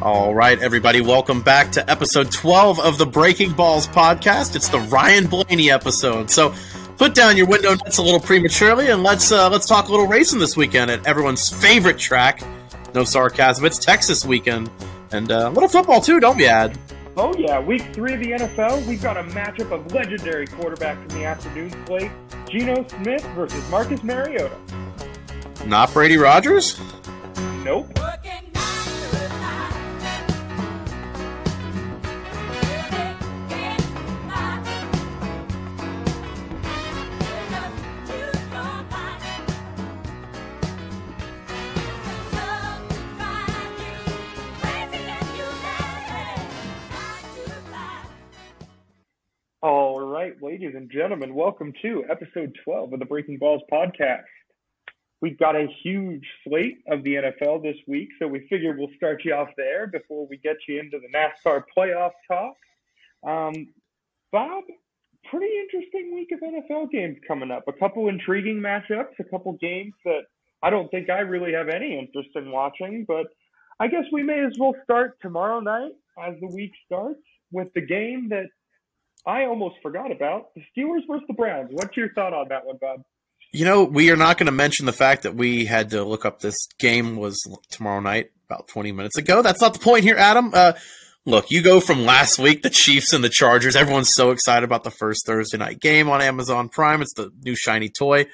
All right, everybody, welcome back to episode 12 of the Breaking Balls podcast. It's the Ryan Blaney episode. So put down your window nets a little prematurely and let's uh, let's talk a little racing this weekend at everyone's favorite track. No sarcasm, it's Texas weekend. And uh, a little football too, don't be add? Oh yeah, week three of the NFL, we've got a matchup of legendary quarterbacks in the afternoon slate. Geno Smith versus Marcus Mariota. Not Brady Rogers? Nope. Right, ladies and gentlemen, welcome to episode 12 of the Breaking Balls podcast. We've got a huge slate of the NFL this week, so we figured we'll start you off there before we get you into the NASCAR playoff talk. Um, Bob, pretty interesting week of NFL games coming up. A couple intriguing matchups, a couple games that I don't think I really have any interest in watching, but I guess we may as well start tomorrow night as the week starts with the game that I almost forgot about the Steelers versus the Browns. What's your thought on that one, Bob? You know, we are not going to mention the fact that we had to look up this game was tomorrow night about 20 minutes ago. That's not the point here, Adam. Uh, look, you go from last week, the Chiefs and the Chargers. Everyone's so excited about the first Thursday night game on Amazon Prime. It's the new shiny toy.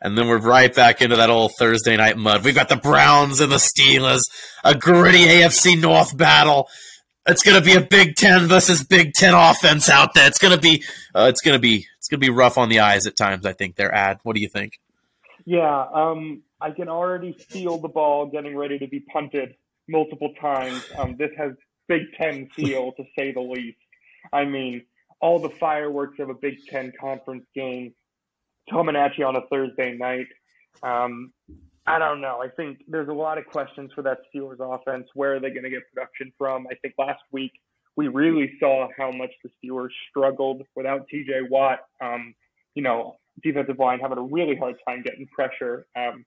And then we're right back into that old Thursday night mud. We've got the Browns and the Steelers, a gritty AFC North battle. It's to be a Big Ten versus Big Ten offense out there. It's to be, uh, it's to be, it's to be rough on the eyes at times. I think their ad. What do you think? Yeah, um, I can already feel the ball getting ready to be punted multiple times. Um, this has Big Ten feel, to say the least. I mean, all the fireworks of a Big Ten conference game coming at you on a Thursday night. Um, I don't know. I think there's a lot of questions for that Steelers offense. Where are they going to get production from? I think last week we really saw how much the Steelers struggled without TJ Watt. Um, you know, defensive line having a really hard time getting pressure. Um,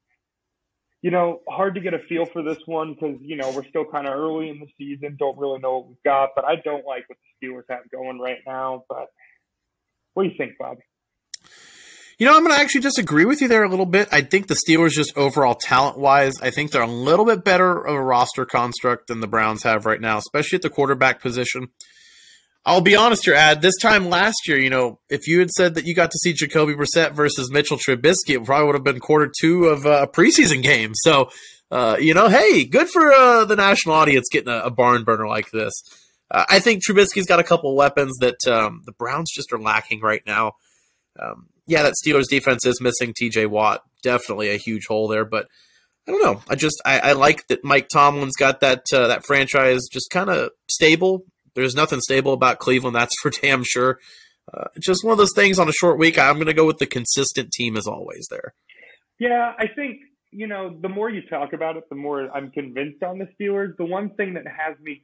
you know, hard to get a feel for this one because, you know, we're still kind of early in the season, don't really know what we've got, but I don't like what the Steelers have going right now. But what do you think, Bob? You know, I'm going to actually disagree with you there a little bit. I think the Steelers, just overall talent wise, I think they're a little bit better of a roster construct than the Browns have right now, especially at the quarterback position. I'll be honest here, Ad. This time last year, you know, if you had said that you got to see Jacoby Brissett versus Mitchell Trubisky, it probably would have been quarter two of a preseason game. So, uh, you know, hey, good for uh, the national audience getting a, a barn burner like this. Uh, I think Trubisky's got a couple weapons that um, the Browns just are lacking right now. Um, yeah, that Steelers defense is missing T.J. Watt, definitely a huge hole there. But I don't know. I just I, I like that Mike Tomlin's got that uh, that franchise just kind of stable. There's nothing stable about Cleveland, that's for damn sure. Uh, just one of those things on a short week. I'm going to go with the consistent team as always there. Yeah, I think you know the more you talk about it, the more I'm convinced on the Steelers. The one thing that has me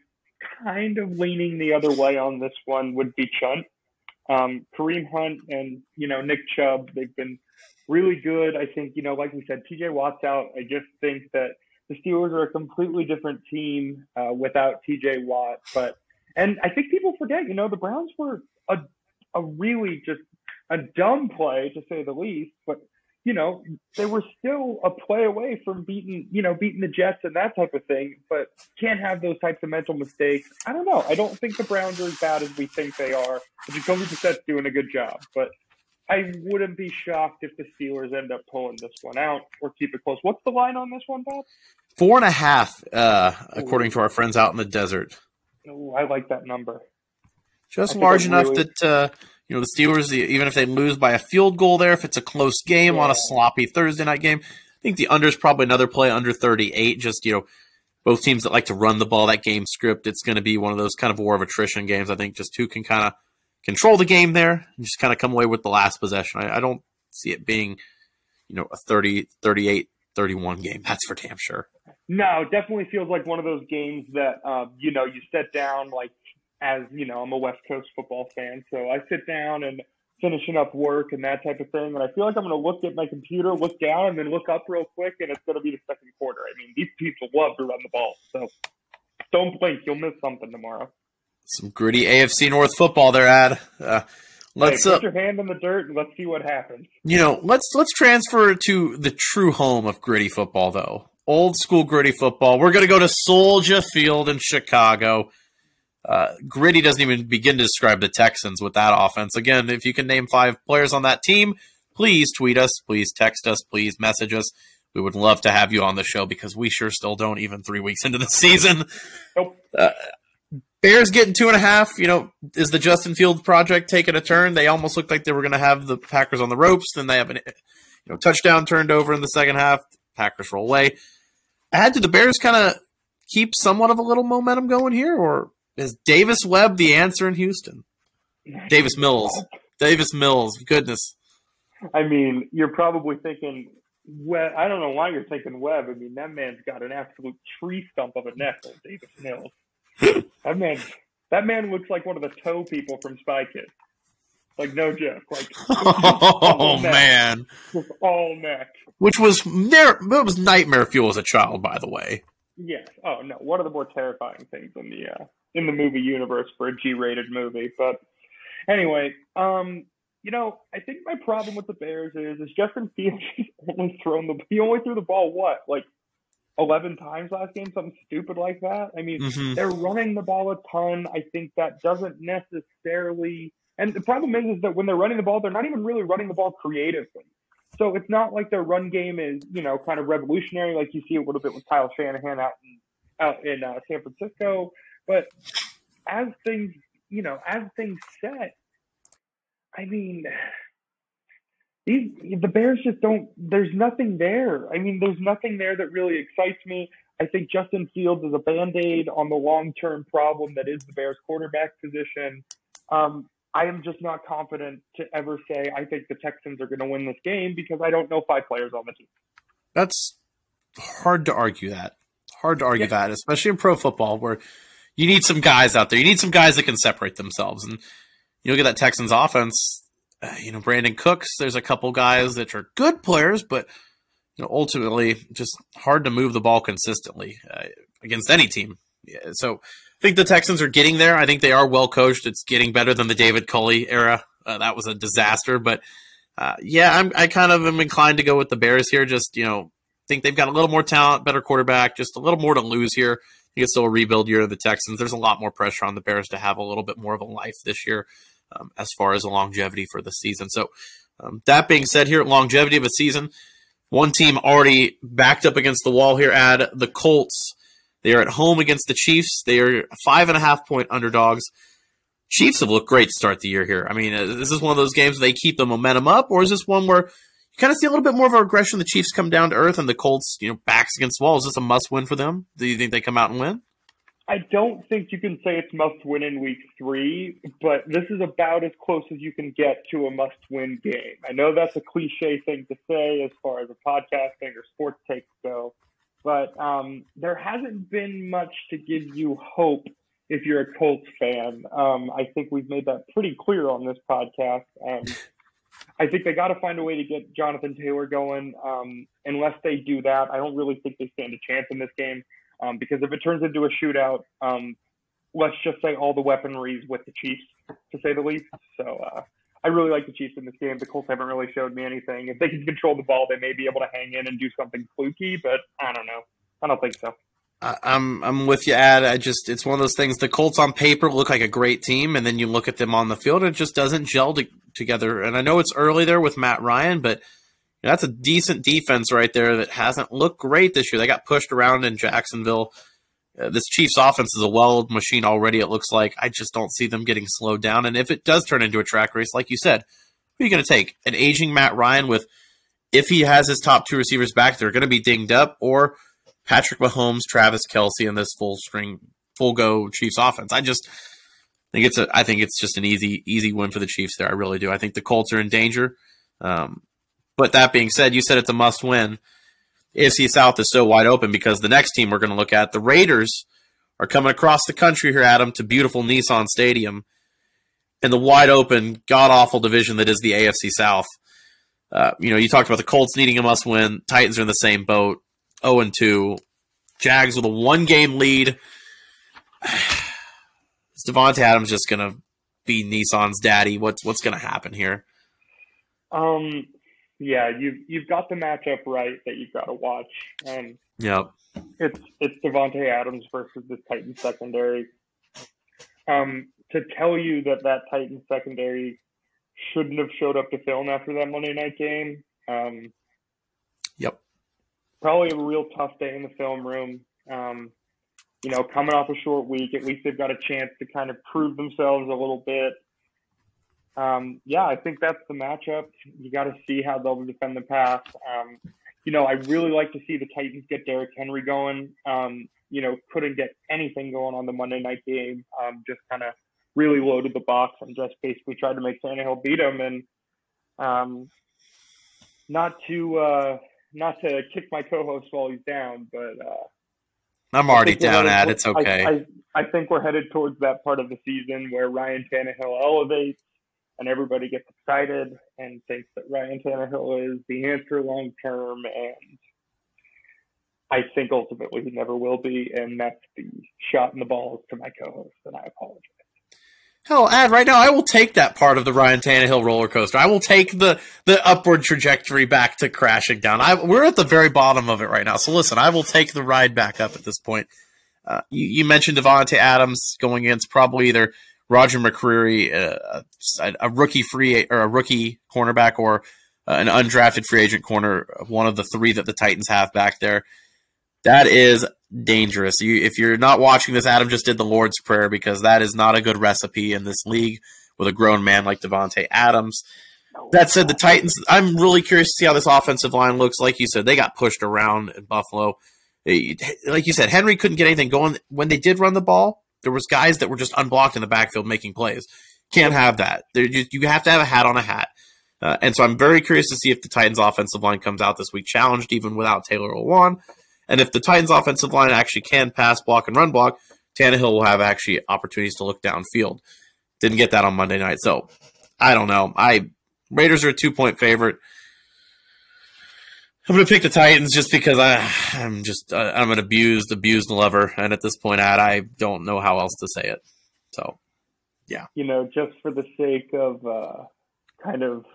kind of leaning the other way on this one would be Chunt. Um, Kareem Hunt and you know Nick Chubb, they've been really good. I think you know, like we said, TJ Watt's out. I just think that the Steelers are a completely different team uh, without TJ Watt. But and I think people forget, you know, the Browns were a a really just a dumb play to say the least, but you know, they were still a play away from beating, you know, beating the Jets and that type of thing, but can't have those types of mental mistakes. I don't know. I don't think the Browns are as bad as we think they are. Jacoby Brissett's doing a good job, but I wouldn't be shocked if the Steelers end up pulling this one out or keep it close. What's the line on this one, Bob? Four and a half, uh, according to our friends out in the desert. Ooh, I like that number. Just large enough really... that uh, you know, the Steelers, even if they lose by a field goal there, if it's a close game yeah. on a sloppy Thursday night game, I think the under is probably another play under 38. Just, you know, both teams that like to run the ball, that game script, it's going to be one of those kind of war of attrition games. I think just who can kind of control the game there and just kind of come away with the last possession. I, I don't see it being, you know, a 30, 38, 31 game. That's for damn sure. No, definitely feels like one of those games that, um, you know, you sit down like as you know, I'm a West Coast football fan, so I sit down and finishing up work and that type of thing, and I feel like I'm going to look at my computer, look down, and then look up real quick, and it's going to be the second quarter. I mean, these people love to run the ball, so don't blink. You'll miss something tomorrow. Some gritty AFC North football there, Ad. Uh, let's hey, put uh, your hand in the dirt and let's see what happens. You know, let's let's transfer to the true home of gritty football, though. Old school gritty football. We're going to go to Soldier Field in Chicago. Uh, gritty doesn't even begin to describe the Texans with that offense. Again, if you can name five players on that team, please tweet us, please text us, please message us. We would love to have you on the show because we sure still don't even three weeks into the season. Nope. Uh, Bears getting two and a half. You know, is the Justin Fields project taking a turn? They almost looked like they were going to have the Packers on the ropes. Then they have an you know touchdown turned over in the second half. Packers roll away. Add to the Bears kind of keep somewhat of a little momentum going here, or is Davis Webb the answer in Houston? Davis Mills. Davis Mills. Goodness. I mean, you're probably thinking Webb. I don't know why you're thinking Webb. I mean, that man's got an absolute tree stump of a neck, Davis Mills. that man, that man looks like one of the toe people from Spy Kids. Like no joke. Like oh man, just all neck. Which was. It was nightmare fuel as a child, by the way. Yes. Oh no. One of the more terrifying things in the uh, in the movie universe for a G-rated movie. But anyway, um, you know, I think my problem with the Bears is is Justin Fields only thrown the he only threw the ball what like eleven times last game, something stupid like that. I mean, mm-hmm. they're running the ball a ton. I think that doesn't necessarily. And the problem is, is that when they're running the ball, they're not even really running the ball creatively. So it's not like their run game is, you know, kind of revolutionary like you see a little bit with Kyle Shanahan out in out in uh, San Francisco. But as things, you know, as things set, I mean, these the Bears just don't. There's nothing there. I mean, there's nothing there that really excites me. I think Justin Fields is a band aid on the long term problem that is the Bears quarterback position. Um, I am just not confident to ever say I think the Texans are going to win this game because I don't know five players on the team. That's hard to argue that. Hard to argue yeah. that, especially in pro football where you need some guys out there. You need some guys that can separate themselves. And you look at that Texans offense, uh, you know, Brandin Cooks, there's a couple guys that are good players, but you know, ultimately just hard to move the ball consistently uh, against any team. Yeah, so I think the Texans are getting there. I think they are well coached. It's getting better than the David Culley era. Uh, that was a disaster, but uh, yeah, I'm, I kind of am inclined to go with the Bears here. Just you know, think they've got a little more talent, better quarterback, just a little more to lose here think it's still a rebuild year of the Texans. There's a lot more pressure on the Bears to have a little bit more of a life this year um, as far as longevity for the season. So, um, that being said, here longevity of a season, one team already backed up against the wall here. Ad the Colts. They are at home against the Chiefs. They are five and a half point underdogs. Chiefs have looked great to start the year here. I mean, uh, is this one of those games they keep the momentum up, or is this one where kind of see a little bit more of a regression. The Chiefs come down to earth, and the Colts, you know, backs against walls. Is this a must win for them? Do you think they come out and win? I don't think you can say it's must win in week three, but this is about as close as you can get to a must win game. I know that's a cliche thing to say as far as a podcasting or sports takes go, but um, there hasn't been much to give you hope if you're a Colts fan. Um, I think we've made that pretty clear on this podcast. Um, I think they got to find a way to get Jonathan Taylor going. Um, unless they do that, I don't really think they stand a chance in this game. Um, because if it turns into a shootout, um, let's just say all the weaponry is with the Chiefs, to say the least. So uh, I really like the Chiefs in this game. The Colts haven't really showed me anything. If they can control the ball, they may be able to hang in and do something fluky, but I don't know. I don't think so. I'm I'm with you, Ad. I just it's one of those things. The Colts on paper look like a great team, and then you look at them on the field, and it just doesn't gel to, together. And I know it's early there with Matt Ryan, but that's a decent defense right there that hasn't looked great this year. They got pushed around in Jacksonville. Uh, this Chiefs offense is a well machine already. It looks like I just don't see them getting slowed down. And if it does turn into a track race, like you said, who are you going to take? An aging Matt Ryan with, if he has his top two receivers back, they're going to be dinged up, or Patrick Mahomes, Travis Kelce, and this full string, full go Chiefs offense. I just think it's a. I think it's just an easy, easy win for the Chiefs there. I really do. I think the Colts are in danger. Um, but that being said, you said it's a must win. AFC South is so wide open because the next team we're going to look at, the Raiders, are coming across the country here, Adam, to beautiful Nissan Stadium in the wide open, god awful division that is the AFC South. Uh, you know, you talked about the Colts needing a must win. Titans are in the same boat. 0 and 2. Jags with a one game lead. is Davante Adams just gonna be Nissan's daddy? What's what's gonna happen here? Um, yeah, you've you've got the matchup right that you've got to watch. Um, yep. It's it's Davante Adams versus the Titans secondary. Um, to tell you that that Titans secondary shouldn't have showed up to film after that Monday night game. Um. Probably a real tough day in the film room. Um, you know, coming off a short week, at least they've got a chance to kind of prove themselves a little bit. Um, yeah, I think that's the matchup. You got to see how they'll defend the pass. Um, you know, I really like to see the Titans get Derrick Henry going. Um, you know, couldn't get anything going on the Monday night game. Um, just kind of really loaded the box and just basically tried to make Tannehill beat him. And um, not to uh, not to kick my co-host while he's down, but uh, I'm already down at. It's okay. I, I, I think we're headed towards that part of the season where Ryan Tannehill elevates and everybody gets excited and thinks that Ryan Tannehill is the answer long term, and I think ultimately he never will be, and that's the shot in the balls to my co-host, and I apologize. Hell, Ad, right now I will take that part of the Ryan Tannehill roller coaster. I will take the the upward trajectory back to crashing down. I, we're at the very bottom of it right now. So listen, I will take the ride back up at this point. Uh, you, you, mentioned Davante Adams going against probably either Roger McCreary, uh, a, a, rookie free or a rookie cornerback, or uh, an undrafted free agent corner, one of the three that the Titans have back there. That is dangerous. You, if you're not watching this, Adam just did the Lord's Prayer because that is not a good recipe in this league with a grown man like Davante Adams. That said, the Titans. I'm really curious to see how this offensive line looks. Like you said, they got pushed around in Buffalo. Like you said, Henry couldn't get anything going when they did run the ball. There was guys that were just unblocked in the backfield making plays. Can't have that. You, you have to have a hat on a hat. Uh, and so I'm very curious to see if the Titans offensive line comes out this week challenged even without Taylor Lewan. And if the Titans offensive line actually can pass block and run block, Tannehill will have actually opportunities to look downfield. Didn't get that on Monday night. So I don't know. I Raiders are a two point favorite. I'm going to pick the Titans just because I, I'm just I'm an abused, abused lover, and at this point, at I don't know how else to say it. So, yeah, you know, just for the sake of uh, kind of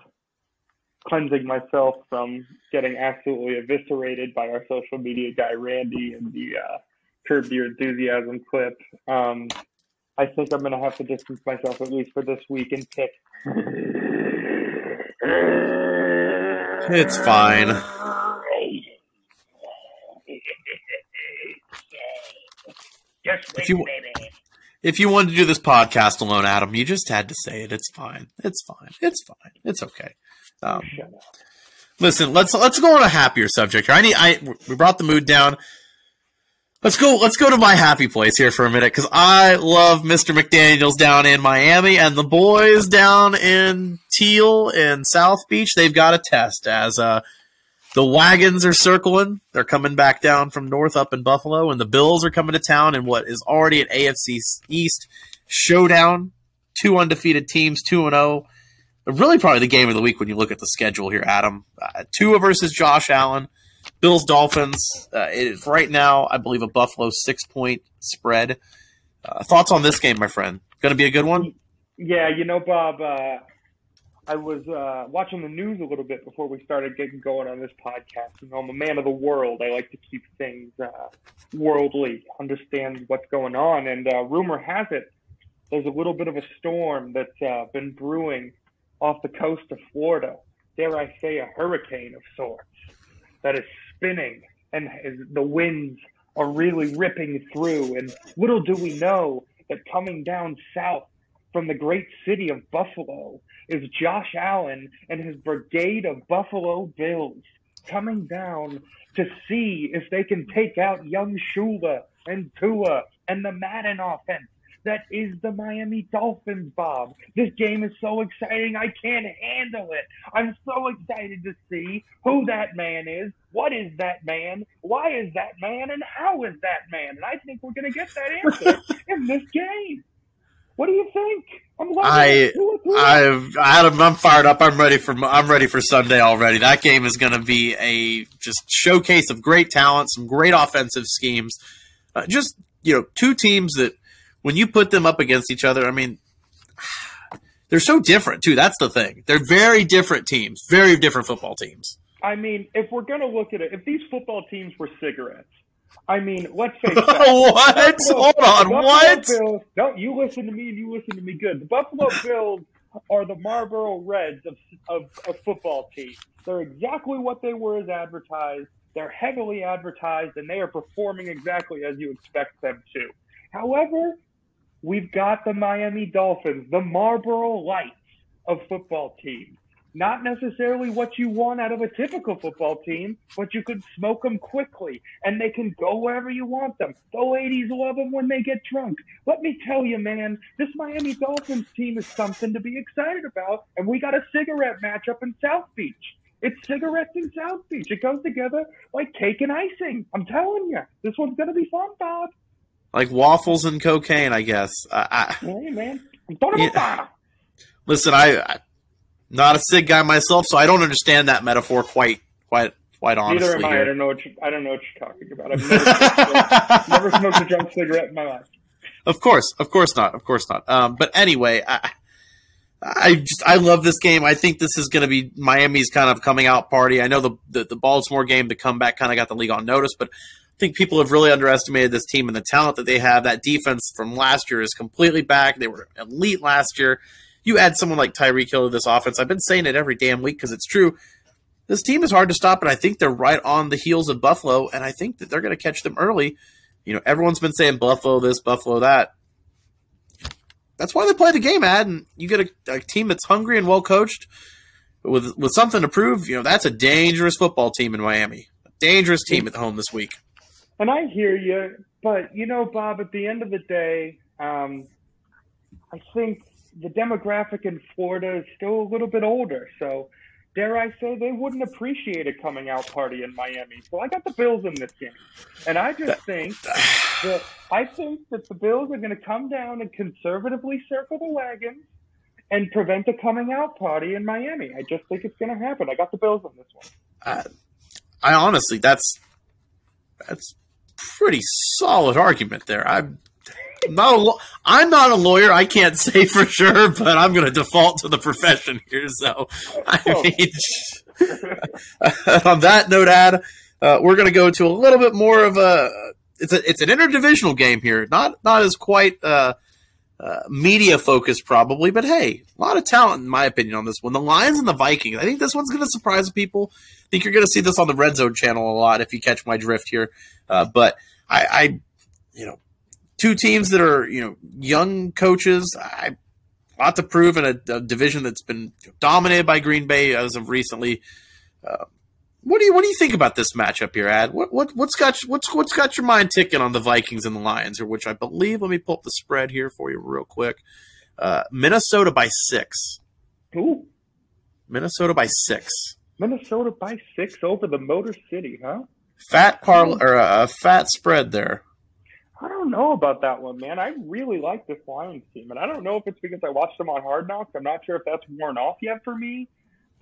cleansing myself from getting absolutely eviscerated by our social media guy Randy and the uh, Curb Your Enthusiasm clip, um, I think I'm going to have to distance myself at least for this week and pick. It's fine. Just wait, if you, baby. If you wanted to do this podcast alone, Adam, you just had to say it. It's fine. It's fine. It's fine. It's okay. Um, listen, let's let's go on a happier subject here. I need. I we brought the mood down. Let's go. Let's go to my happy place here for a minute because I love Mr. McDaniel's down in Miami and the boys down in Teal in South Beach. They've got a test as uh, the wagons are circling. They're coming back down from north up in Buffalo, and the Bills are coming to town in what is already an AFC East showdown. Two undefeated teams, two and zero. Really, probably the game of the week when you look at the schedule here, Adam. Uh, Tua versus Josh Allen. Bills Dolphins. Uh, it is right now, I believe, a Buffalo six point spread. Uh, thoughts on this game, my friend? Going to be a good one. Yeah, you know, Bob. Uh, I was uh, watching the news a little bit before we started getting going on this podcast. You know, I'm a man of the world. I like to keep things uh, worldly, understand what's going on. And uh, rumor has it there's a little bit of a storm that's uh, been brewing off the coast of Florida. Dare I say, a hurricane of sorts that is spinning, and the winds are really ripping through. And little do we know that coming down south from the great city of Buffalo is Josh Allen and his brigade of Buffalo Bills coming down to see if they can take out young Shula and Tua and the Madden offense. That is the Miami Dolphins, Bob. This game is so exciting. I can't handle it. I'm so excited to see who that man is. What is that man? Why is that man? And how is that man? And I think we're going to get that answer in this game. What do you think? I'm I, I, Adam, I'm fired up. I'm ready for. I'm ready for Sunday already. That game is going to be a just showcase of great talent, some great offensive schemes. Uh, just you know, two teams that when you put them up against each other, I mean, they're so different too. That's the thing. They're very different teams, very different football teams. I mean, if we're gonna look at it, if these football teams were cigarettes, I mean, let's face it. what? Buffalo, Hold on, what? Bills, no, you listen to me and you listen to me good. The Buffalo Bills are the Marlboro Reds of, of, of football teams. They're exactly what they were as advertised. They're heavily advertised, and they are performing exactly as you expect them to. However, we've got the Miami Dolphins, the Marlboro Lights of football teams not necessarily what you want out of a typical football team, but you can smoke them quickly and they can go wherever you want them. The ladies love them when they get drunk. Let me tell you, man, this Miami Dolphins team is something to be excited about. And we got a cigarette matchup in South Beach. It's cigarettes in South Beach. It goes together like cake and icing. I'm telling you, this one's going to be fun, Bob. Like waffles and cocaine, I guess. I, hey, man. Yeah. Listen, I, I not a sig guy myself, so I don't understand that metaphor quite quite quite honestly. Neither am I. I don't know what you, I don't know what you're talking about. I've never, never smoked a junk cigarette in my life. Of course, of course not, of course not. Um, but anyway, I, I just I love this game. I think this is going to be Miami's kind of coming out party. I know the, the the Baltimore game, the comeback, kind of got the league on notice, but I think people have really underestimated this team and the talent that they have. That defense from last year is completely back. They were elite last year you add someone like Tyreek Hill to this offense. I've been saying it every damn week because it's true. This team is hard to stop, and I think they're right on the heels of Buffalo, and I think that they're going to catch them early. You know, everyone's been saying Buffalo this, Buffalo that. That's why they play the game, Ad, and you get a, a team that's hungry and well coached with with something to prove. You know, that's a dangerous football team in Miami. A dangerous team at home this week. And I hear you, but you know, Bob, at the end of the day, um, I think the demographic in Florida is still a little bit older. So, dare I say, they wouldn't appreciate a coming out party in Miami. So I got the Bills in this game, and I just think that I think that the Bills are going to come down and conservatively circle the wagons and prevent a coming out party in Miami. I just think it's going to happen. I got the Bills on this one. Uh, I honestly, that's that's pretty solid argument there. I'm not I'm not a lawyer. I can't say for sure, but I'm going to default to the profession here. So, I oh. mean, on that note, Ad, uh, we're going to go to a little bit more of a. It's a it's an interdivisional game here. Not not as quite uh, uh, media focus probably, but hey, a lot of talent in my opinion on this one. The Lions and the Vikings. I think this one's going to surprise people. I think you're going to see this on the Red Zone channel a lot if you catch my drift here. Uh, but I, I, you know, two teams that are you know young coaches. I lot to prove in a, a division that's been dominated by Green Bay as of recently. Uh, what do you what do you think about this matchup here, Ad? What what what's got what's what's got your mind ticking on the Vikings and the Lions, or which I believe? Let me pull up the spread here for you real quick. Uh, Minnesota by six. Ooh. Minnesota by six. Minnesota by six over the Motor City, huh? Fat par or a uh, fat spread there. I don't know about that one, man. I really like this Lions team, and I don't know if it's because I watched them on Hard Knocks. I'm not sure if that's worn off yet for me,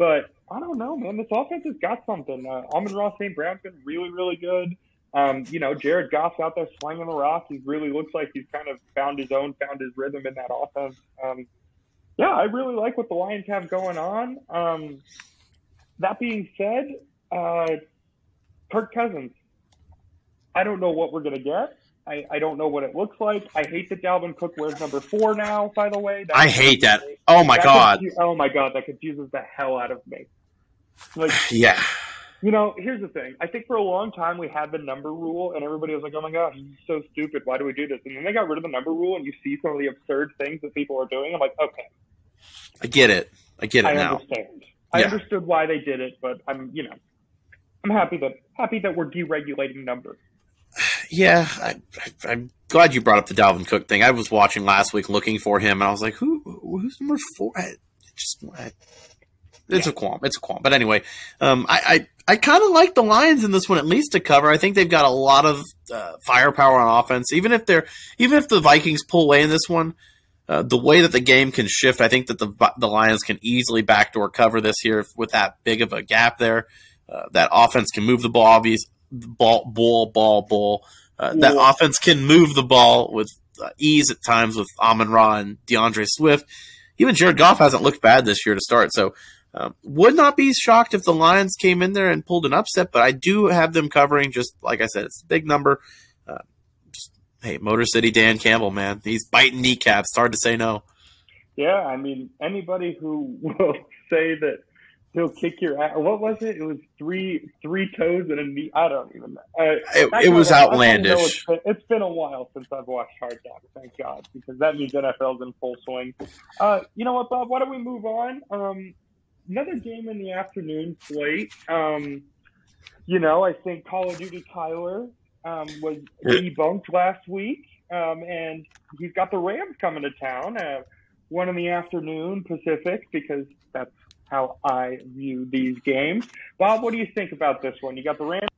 but I don't know, man. This offense has got something. Uh, Amon-Ra St. Brown's been really, really good. Um, you know, Jared Goff's out there slinging the rock. He really looks like he's kind of found his own, found his rhythm in that offense. Um, yeah, I really like what the Lions have going on. Um, that being said, uh, Kirk Cousins. I don't know what we're going to get. I, I don't know what it looks like. I hate that Dalvin Cook wears number four now. By the way, I hate that. Oh my that god. Confu- oh my god, that confuses the hell out of me. Like, yeah. You know, here's the thing. I think for a long time we had the number rule, and everybody was like, "Oh my gosh, this is so stupid. Why do we do this?" And then they got rid of the number rule, and you see some of the absurd things that people are doing. I'm like, okay, I get it. I get it I now. Understand. I understood why they did it, but I'm, you know, I'm happy that happy that we're deregulating numbers yeah, I, am glad you brought up the Dalvin Cook thing. I was watching last week looking for him, and I was like, "Who? Who's number four? I, just, I, it's yeah. a qualm. It's a qualm. But anyway, um, I, I, I kind of like the Lions in this one at least to cover. I think they've got a lot of uh, firepower on offense. Even if they're, even if the Vikings pull away in this one, uh, the way that the game can shift, I think that the the Lions can easily backdoor cover this here with that big of a gap there. Uh, that offense can move the ball, obvious, ball, ball, ball, ball. Uh, that offense can move the ball with uh, ease at times with Amon Ra and D'Andre Swift. Even Jared Goff hasn't looked bad this year to start. So um, would not be shocked if the Lions came in there and pulled an upset, but I do have them covering. Just like I said, it's a big number. Uh, just, hey, Motor City Dan Campbell, man, he's biting kneecaps. It's hard to say no. Yeah, I mean anybody who will say that he'll kick your ass. What was it? It was three three toes and a knee. I don't even know. Uh, it, it was outlandish. It's been, it's been, a while since I've watched Hard Knocks. Thank God, because that means NFL's in full swing. Uh, you know what, Bob? Why don't we move on? Um, another game in the afternoon slate. Um, you know, I think Call of Duty Kyler um, was debunked last week, um, and he's got the Rams coming to town. Uh, one in the afternoon Pacific because that's how I view these games. Bob, what do you think about this one? You got the Rams.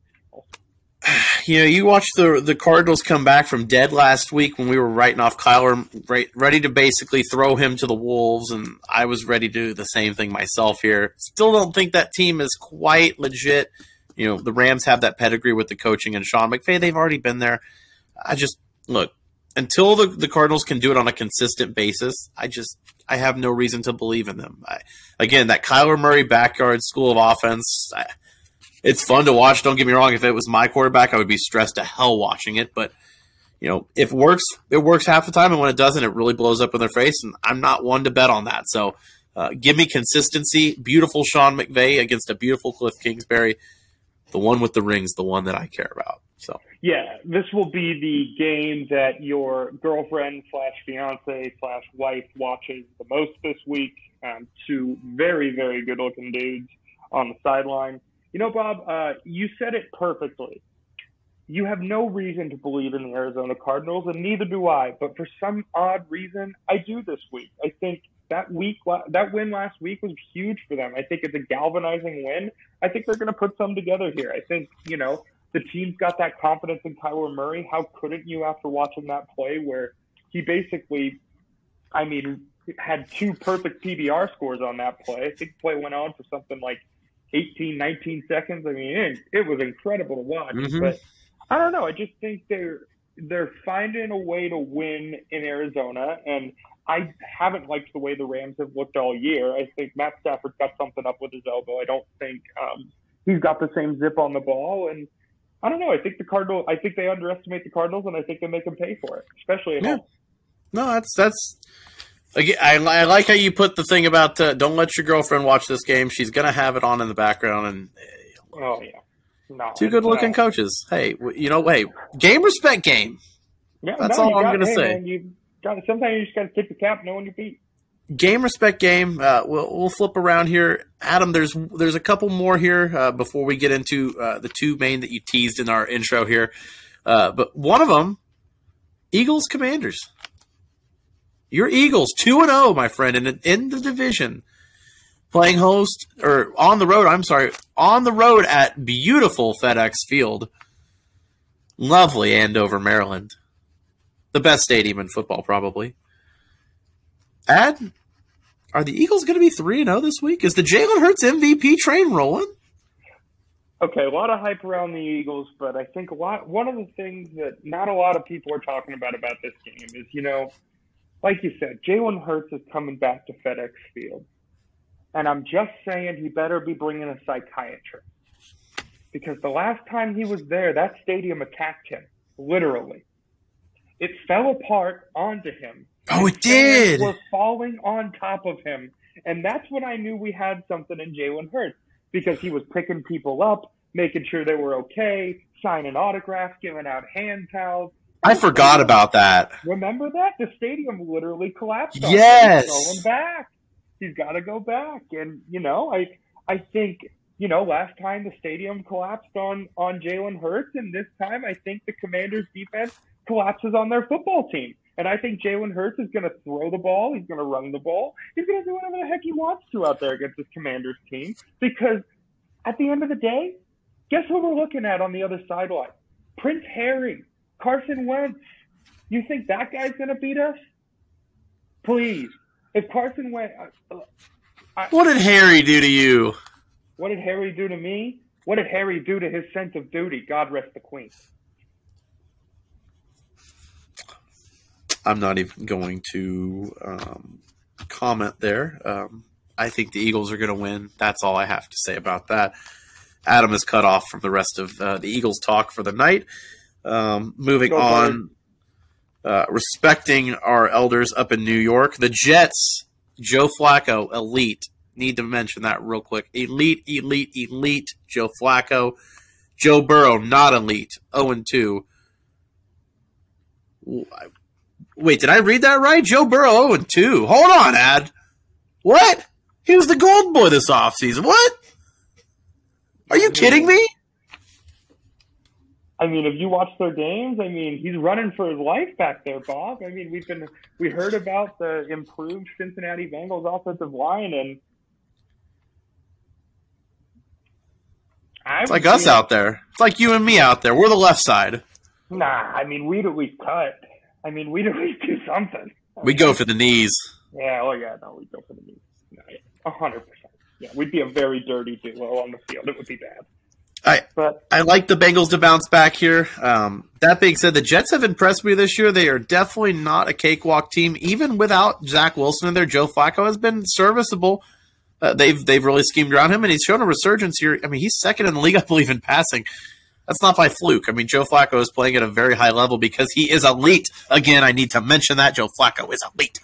You know, you watched the the Cardinals come back from dead last week when we were writing off Kyler, ready to basically throw him to the wolves, and I was ready to do the same thing myself here. Still don't think that team is quite legit. You know, the Rams have that pedigree with the coaching and Sean McVay. They've already been there. I just look until the, the Cardinals can do it on a consistent basis, I just I have no reason to believe in them. I, again, that Kyler Murray backyard school of offense, I, it's fun to watch. Don't get me wrong. If it was my quarterback, I would be stressed to hell watching it. But you know, if it works, it works half the time, and when it doesn't, it really blows up in their face. And I'm not one to bet on that. So uh, give me consistency. Beautiful Sean McVay against a beautiful Cliff Kingsbury. The one with the rings, the one that I care about. So yeah, this will be the game that your girlfriend slash fiance slash wife watches the most this week. Um, two very very good looking dudes on the sideline. You know, Bob, uh, you said it perfectly. You have no reason to believe in the Arizona Cardinals, and neither do I. But for some odd reason, I do this week. I think that week, that win last week was huge for them. I think it's a galvanizing win. I think they're going to put some together here. I think, you know, the team's got that confidence in Kyler Murray. How couldn't you after watching that play where he basically, I mean, had two perfect PBR scores on that play. I think the play went on for something like 18, 19 seconds. I mean, it, it was incredible to watch. Mm-hmm. But I don't know. I just think they're they're finding a way to win in Arizona, and I haven't liked the way the Rams have looked all year. I think Matt Stafford's got something up with his elbow. I don't think um, he's got the same zip on the ball, and I don't know. I think the Cardinal. I think they underestimate the Cardinals, and I think they make them pay for it, especially at yeah. home. No, that's that's. Again, I, I like how you put the thing about uh, don't let your girlfriend watch this game. She's gonna have it on in the background, and oh yeah, no, two good looking uh, coaches. Hey, you know, hey, game respect game. Yeah, that's no, all I'm got, gonna hey, say. Man, you got sometimes you just gotta tip the cap, knowing your feet game respect game. Uh, we'll, we'll flip around here, Adam. There's there's a couple more here uh, before we get into uh, the two main that you teased in our intro here. Uh, but one of them, Eagles Commanders. Your Eagles two and zero, oh, my friend, in in the division, playing host or on the road. I'm sorry, on the road at beautiful FedEx Field, lovely Landover, Maryland, the best stadium in football, probably. Ad, are the Eagles going to be 3 0 this week? Is the Jalen Hurts MVP train rolling? Okay, a lot of hype around the Eagles, but I think a lot. One of the things that not a lot of people are talking about about this game is, you know, like you said, Jalen Hurts is coming back to FedEx Field, and I'm just saying he better be bringing a psychiatrist because the last time he was there, that stadium attacked him literally. It fell apart onto him Oh, it did. We're falling on top of him, and that's when I knew we had something in Jalen Hurts because he was picking people up, making sure they were okay, signing autographs, giving out hand towels. I forgot about that. Remember that the stadium literally collapsed. yes, He's going back. He's got to go back, and you know, I I think you know last time the stadium collapsed on on Jalen Hurts, and this time I think the Commanders' defense collapses on their football team. And I think Jalen Hurts is going to throw the ball. He's going to run the ball. He's going to do whatever the heck he wants to out there against this Commanders team. Because at the end of the day, guess who we're looking at on the other sideline? Prince Harry, Carson Wentz. You think that guy's going to beat us? Please. If Carson Wentz. Uh, I, what did Harry do to you? What did Harry do to me? What did Harry do to his sense of duty? God rest the Queen. I'm not even going to um, comment there. Um, I think the Eagles are going to win. That's all I have to say about that. Adam is cut off from the rest of uh, the Eagles talk for the night. Um, moving on, uh, respecting our elders up in New York, the Jets, Joe Flacco, elite. Need to mention that real quick. Elite, elite, elite. Joe Flacco, Joe Burrow, not elite. 0 2. Wait, did I read that right? Joe Burrow 0 2. Hold on, Ad. What? He was the gold boy this offseason. What? Are you kidding me? I mean, if you watch their games, I mean, he's running for his life back there, Bob. I mean, we've been we heard about the improved Cincinnati Bengals offensive line, and it's like us out there. It's like you and me out there. We're the left side. Nah, I mean, we'd at least cut. I mean, we'd at least do something. We go for the knees. Yeah, oh yeah, no, we go for the knees. A hundred percent. Yeah, we'd be a very dirty duo on the field. It would be bad. I but I like the Bengals to bounce back here. Um, that being said, the Jets have impressed me this year. They are definitely not a cakewalk team, even without Zach Wilson in there. Joe Flacco has been serviceable. Uh, they've they've really schemed around him, and he's shown a resurgence here. I mean, he's second in the league, I believe, in passing. That's not by fluke. I mean, Joe Flacco is playing at a very high level because he is elite. Again, I need to mention that Joe Flacco is elite.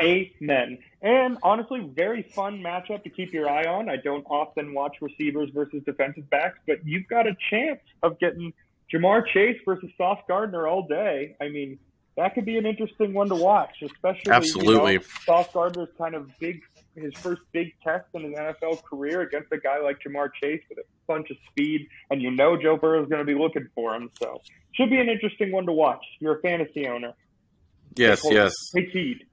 Amen. And honestly, very fun matchup to keep your eye on. I don't often watch receivers versus defensive backs, but you've got a chance of getting Ja'Marr Chase versus Sauce Gardner all day. I mean, that could be an interesting one to watch, especially absolutely. You know, Sauce Gardner's kind of big, his first big test in his NFL career against a guy like Ja'Marr Chase with a bunch of speed, and you know Joe Burrow is going to be looking for him. So, should be an interesting one to watch. You're a fantasy owner. Yes, yes. Take heed.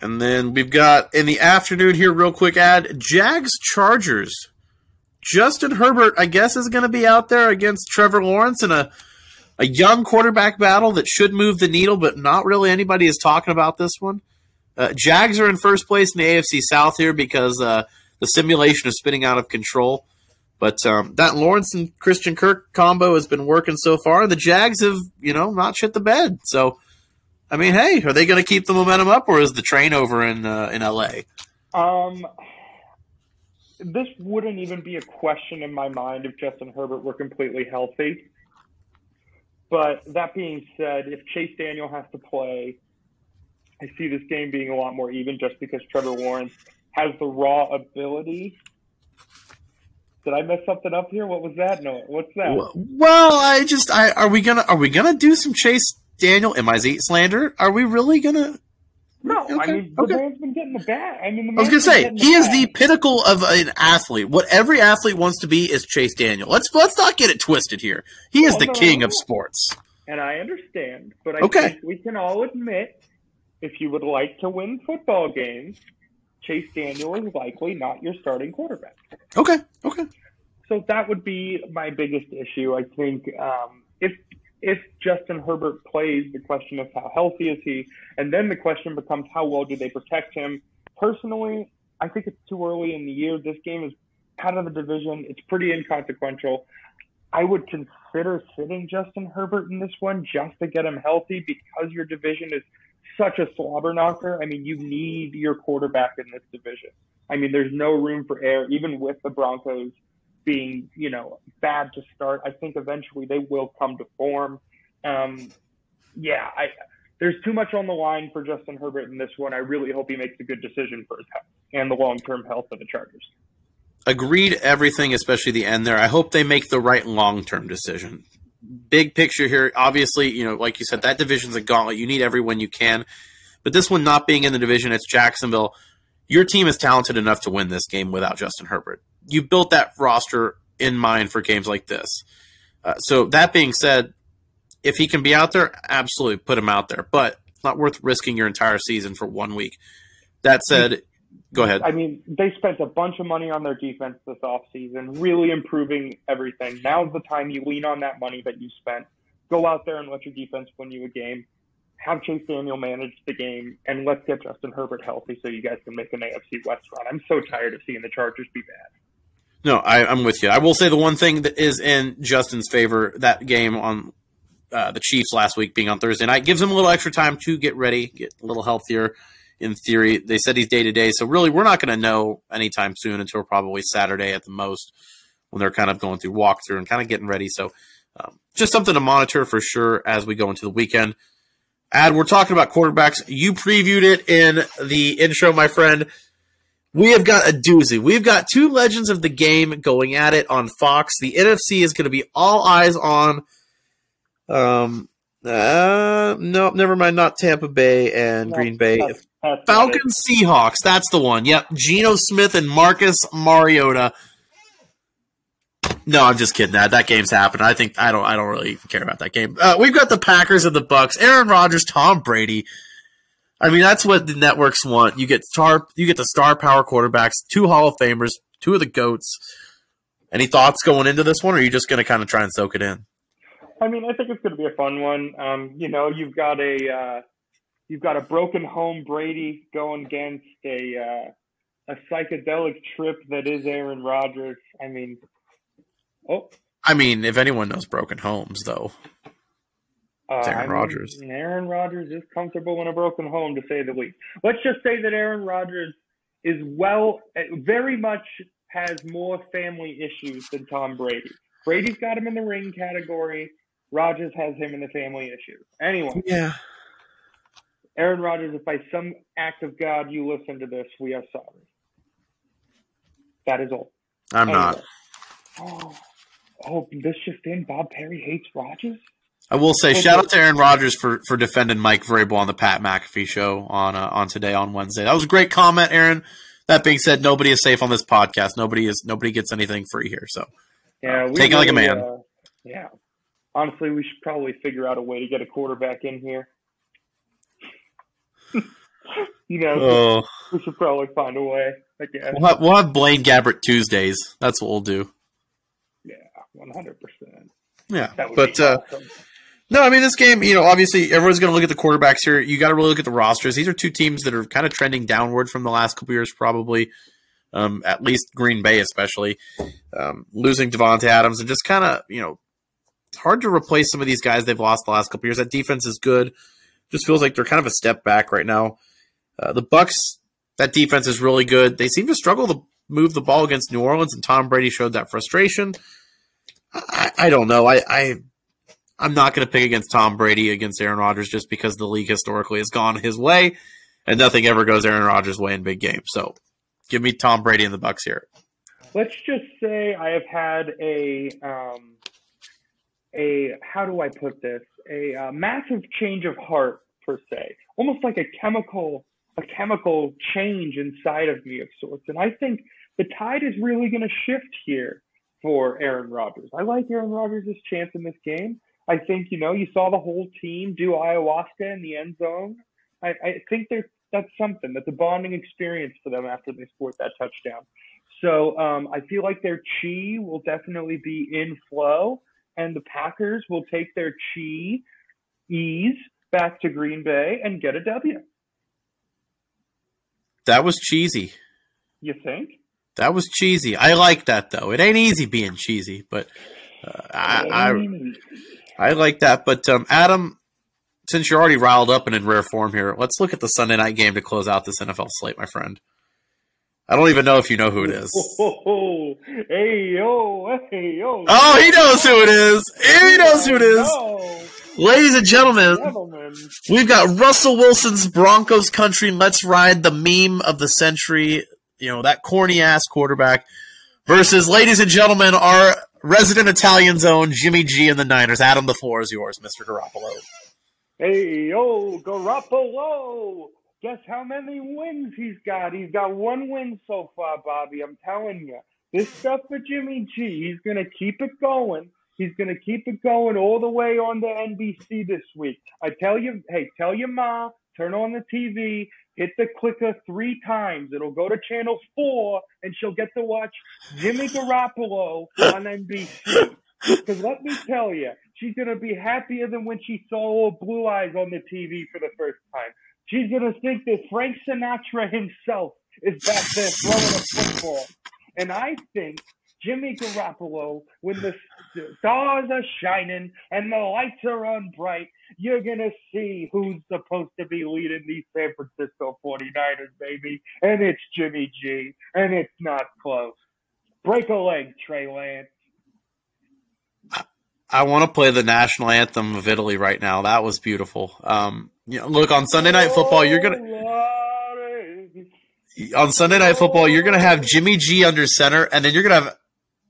And then we've got in the afternoon here, real quick Ad Jags Chargers. Justin Herbert, I guess, is going to be out there against Trevor Lawrence in a, a young quarterback battle that should move the needle, but not really anybody is talking about this one. Uh, Jags are in first place in the AFC South here because uh, the simulation is spinning out of control. But um, that Lawrence and Christian Kirk combo has been working so far. And the Jags have, you know, not shit the bed. So I mean, hey, are they going to keep the momentum up, or is the train over in uh, in LA? Um, this wouldn't even be a question in my mind if Justin Herbert were completely healthy. But that being said, if Chase Daniel has to play, I see this game being a lot more even just because Trevor Lawrence has the raw ability. Did I mess something up here? What was that? No, what's that? Well, I just, I are we gonna are we gonna do some Chase Daniel, am I slander? Are we really gonna? No, okay. I mean the okay. man's been getting the bat. I mean, I was gonna say he is the pinnacle of an athlete. What every athlete wants to be is Chase Daniel. Let's let's not get it twisted here. He is oh, the no, king no, of sports. And I understand, but I okay. think we can all admit, if you would like to win football games, Chase Daniel is likely not your starting quarterback. Okay. Okay. So that would be my biggest issue. I think um, if if Justin Herbert plays, the question is how healthy is he? And then the question becomes how well do they protect him? Personally, I think it's too early in the year. This game is out of the division. It's pretty inconsequential. I would consider sitting Justin Herbert in this one just to get him healthy because your division is such a slobber knocker. I mean, you need your quarterback in this division. I mean, there's no room for error, even with the Broncos being, you know, bad to start. I think eventually they will come to form. Um, yeah, I, there's too much on the line for Justin Herbert in this one. I really hope he makes a good decision for his health and the long term health of the Chargers. Agreed, everything, especially the end there. I hope they make the right long term decision. Big picture here, obviously, you know, like you said, that division's a gauntlet. You need everyone you can. But this one not being in the division, it's Jacksonville. Your team is talented enough to win this game without Justin Herbert you built that roster in mind for games like this. Uh, so that being said, if he can be out there, absolutely put him out there. But it's not worth risking your entire season for one week. That said, go ahead. I mean, they spent a bunch of money on their defense this offseason, really improving everything. Now's the time you lean on that money that you spent. Go out there and let your defense win you a game. Have Chase Daniel manage the game, and let's get Justin Herbert healthy so you guys can make an AFC West run. I'm so tired of seeing the Chargers be bad. No, I, am with you. I will say the one thing that is in Justin's favor that game on uh, the Chiefs last week being on Thursday night gives him a little extra time to get ready, get a little healthier. In theory, they said he's day to day, so really we're not going to know anytime soon until probably Saturday at the most when they're kind of going through walkthrough and kind of getting ready. So um, just something to monitor for sure as we go into the weekend. Ad, we're talking about quarterbacks. You previewed it in the intro, my friend. We have got a doozy. We've got two legends of the game going at it on Fox. The NFC is going to be all eyes on. Um, uh, no, never mind. Not Tampa Bay and No, Green Bay. that's- that's Falcons Seahawks. That's the one. Yep. Geno Smith and Marcus Mariota. No, I'm just kidding. That that game's happened. I think I don't. I don't really care about that game. Uh, we've got the Packers and the Bucs. Aaron Rodgers, Tom Brady. I mean, that's what the networks want. You get star. You get the star power quarterbacks, two Hall of Famers, two of the goats. Any thoughts going into this one, or are you just going to kind of try and soak it in? I mean, I think it's going to be a fun one. Um, you know, you've got a uh, you've got a broken home Brady going against a uh, a psychedelic trip that is Aaron Rodgers. I mean, oh, I mean, if anyone knows broken homes, though, uh, It's Aaron I mean, Rodgers. Aaron Rodgers is comfortable in a broken home, to say the least. Let's just say that Aaron Rodgers is well, eh, very much has more family issues than Tom Brady. Brady's got him in the ring category. Rodgers has him in the family issues. Anyway, yeah. Aaron Rodgers, if by some act of God you listen to this, we are sorry. That is all. I'm not. Oh, oh, this just in. Bob Perry hates Rodgers. I will say, Okay. shout out to Aaron Rodgers for, for defending Mike Vrabel on the Pat McAfee show on uh, on today on Wednesday. That was a great comment, Aaron. That being said, nobody is safe on this podcast. Nobody is nobody gets anything free here. So Yeah, we Take it like a man. Uh, yeah. Honestly, we should probably figure out a way to get a quarterback in here. You know, oh, we should probably find a way. I guess. we'll have, we'll have Blaine Gabbert Tuesdays. That's what we'll do. Yeah, one hundred percent. Yeah, but uh, awesome. no, I mean this game. You know, obviously everyone's going to look at the quarterbacks here. You got to really look at the rosters. These are two teams that are kind of trending downward from the last couple years, probably. Um, at least Green Bay, especially um, losing Davante Adams and just kind of you know it's hard to replace some of these guys they've lost the last couple years. That defense is good. Just feels like they're kind of a step back right now. Uh, the Bucs, that defense is really good. They seem to struggle to move the ball against New Orleans, and Tom Brady showed that frustration. I, I don't know. I, I I'm not going to pick against Tom Brady against Aaron Rodgers just because the league historically has gone his way, and nothing ever goes Aaron Rodgers' way in big games. So, give me Tom Brady and the Bucs here. Let's just say I have had a um, a how do I put this? A uh, massive change of heart per se, almost like a chemical a chemical change inside of me of sorts. And I think the tide is really going to shift here for Aaron Rodgers. I like Aaron Rodgers' chance in this game. I think you know you saw the whole team do ayahuasca in the end zone. I, I think there's that's something that's a bonding experience for them after they scored that touchdown. So um, I feel like their chi will definitely be in flow, and the Packers will take their chi ease back to Green Bay and get a W. That was cheesy. You think? That was cheesy. I like that though. It ain't easy being cheesy, but uh, I, I. I like that. But um, Adam, since you're already riled up and in rare form here, let's look at the Sunday night game to close out this NFL slate, my friend. I don't even know if you know who it is. Oh. Hey yo, hey yo. Oh, he knows who it is. He knows who it is. Ladies and gentlemen, Gentlemen. we've got Russell Wilson's Broncos country. Let's ride the meme of the century. You know, that corny ass quarterback versus, ladies and gentlemen, our resident Italian zone, Jimmy G and the Niners. Adam, the floor is yours, Mr. Garoppolo. Hey yo, Garoppolo. Guess how many wins he's got? He's got one win so far, Bobby. I'm telling you. This stuff for Jimmy G, he's going to keep it going. He's going to keep it going all the way on to NBC this week. I tell you, hey, tell your ma, turn on the TV, hit the clicker three times. It'll go to channel four, and she'll get to watch Jimmy Garoppolo on NBC. Because let me tell you, she's going to be happier than when she saw old Blue Eyes on the TV for the first time. She's to think that Frank Sinatra himself is back there throwing a football. And I think Jimmy Garoppolo, when the stars are shining and the lights are on bright, you're going to see who's supposed to be leading these San Francisco 49ers, baby. And it's Jimmy G. And it's not close. Break a leg, Trey Lance. I want to play the national anthem of Italy right now. That was beautiful. Um, you know, look on Sunday Night Football, you're gonna on Sunday Night Football, you're gonna have Jimmy G under center, and then you're gonna have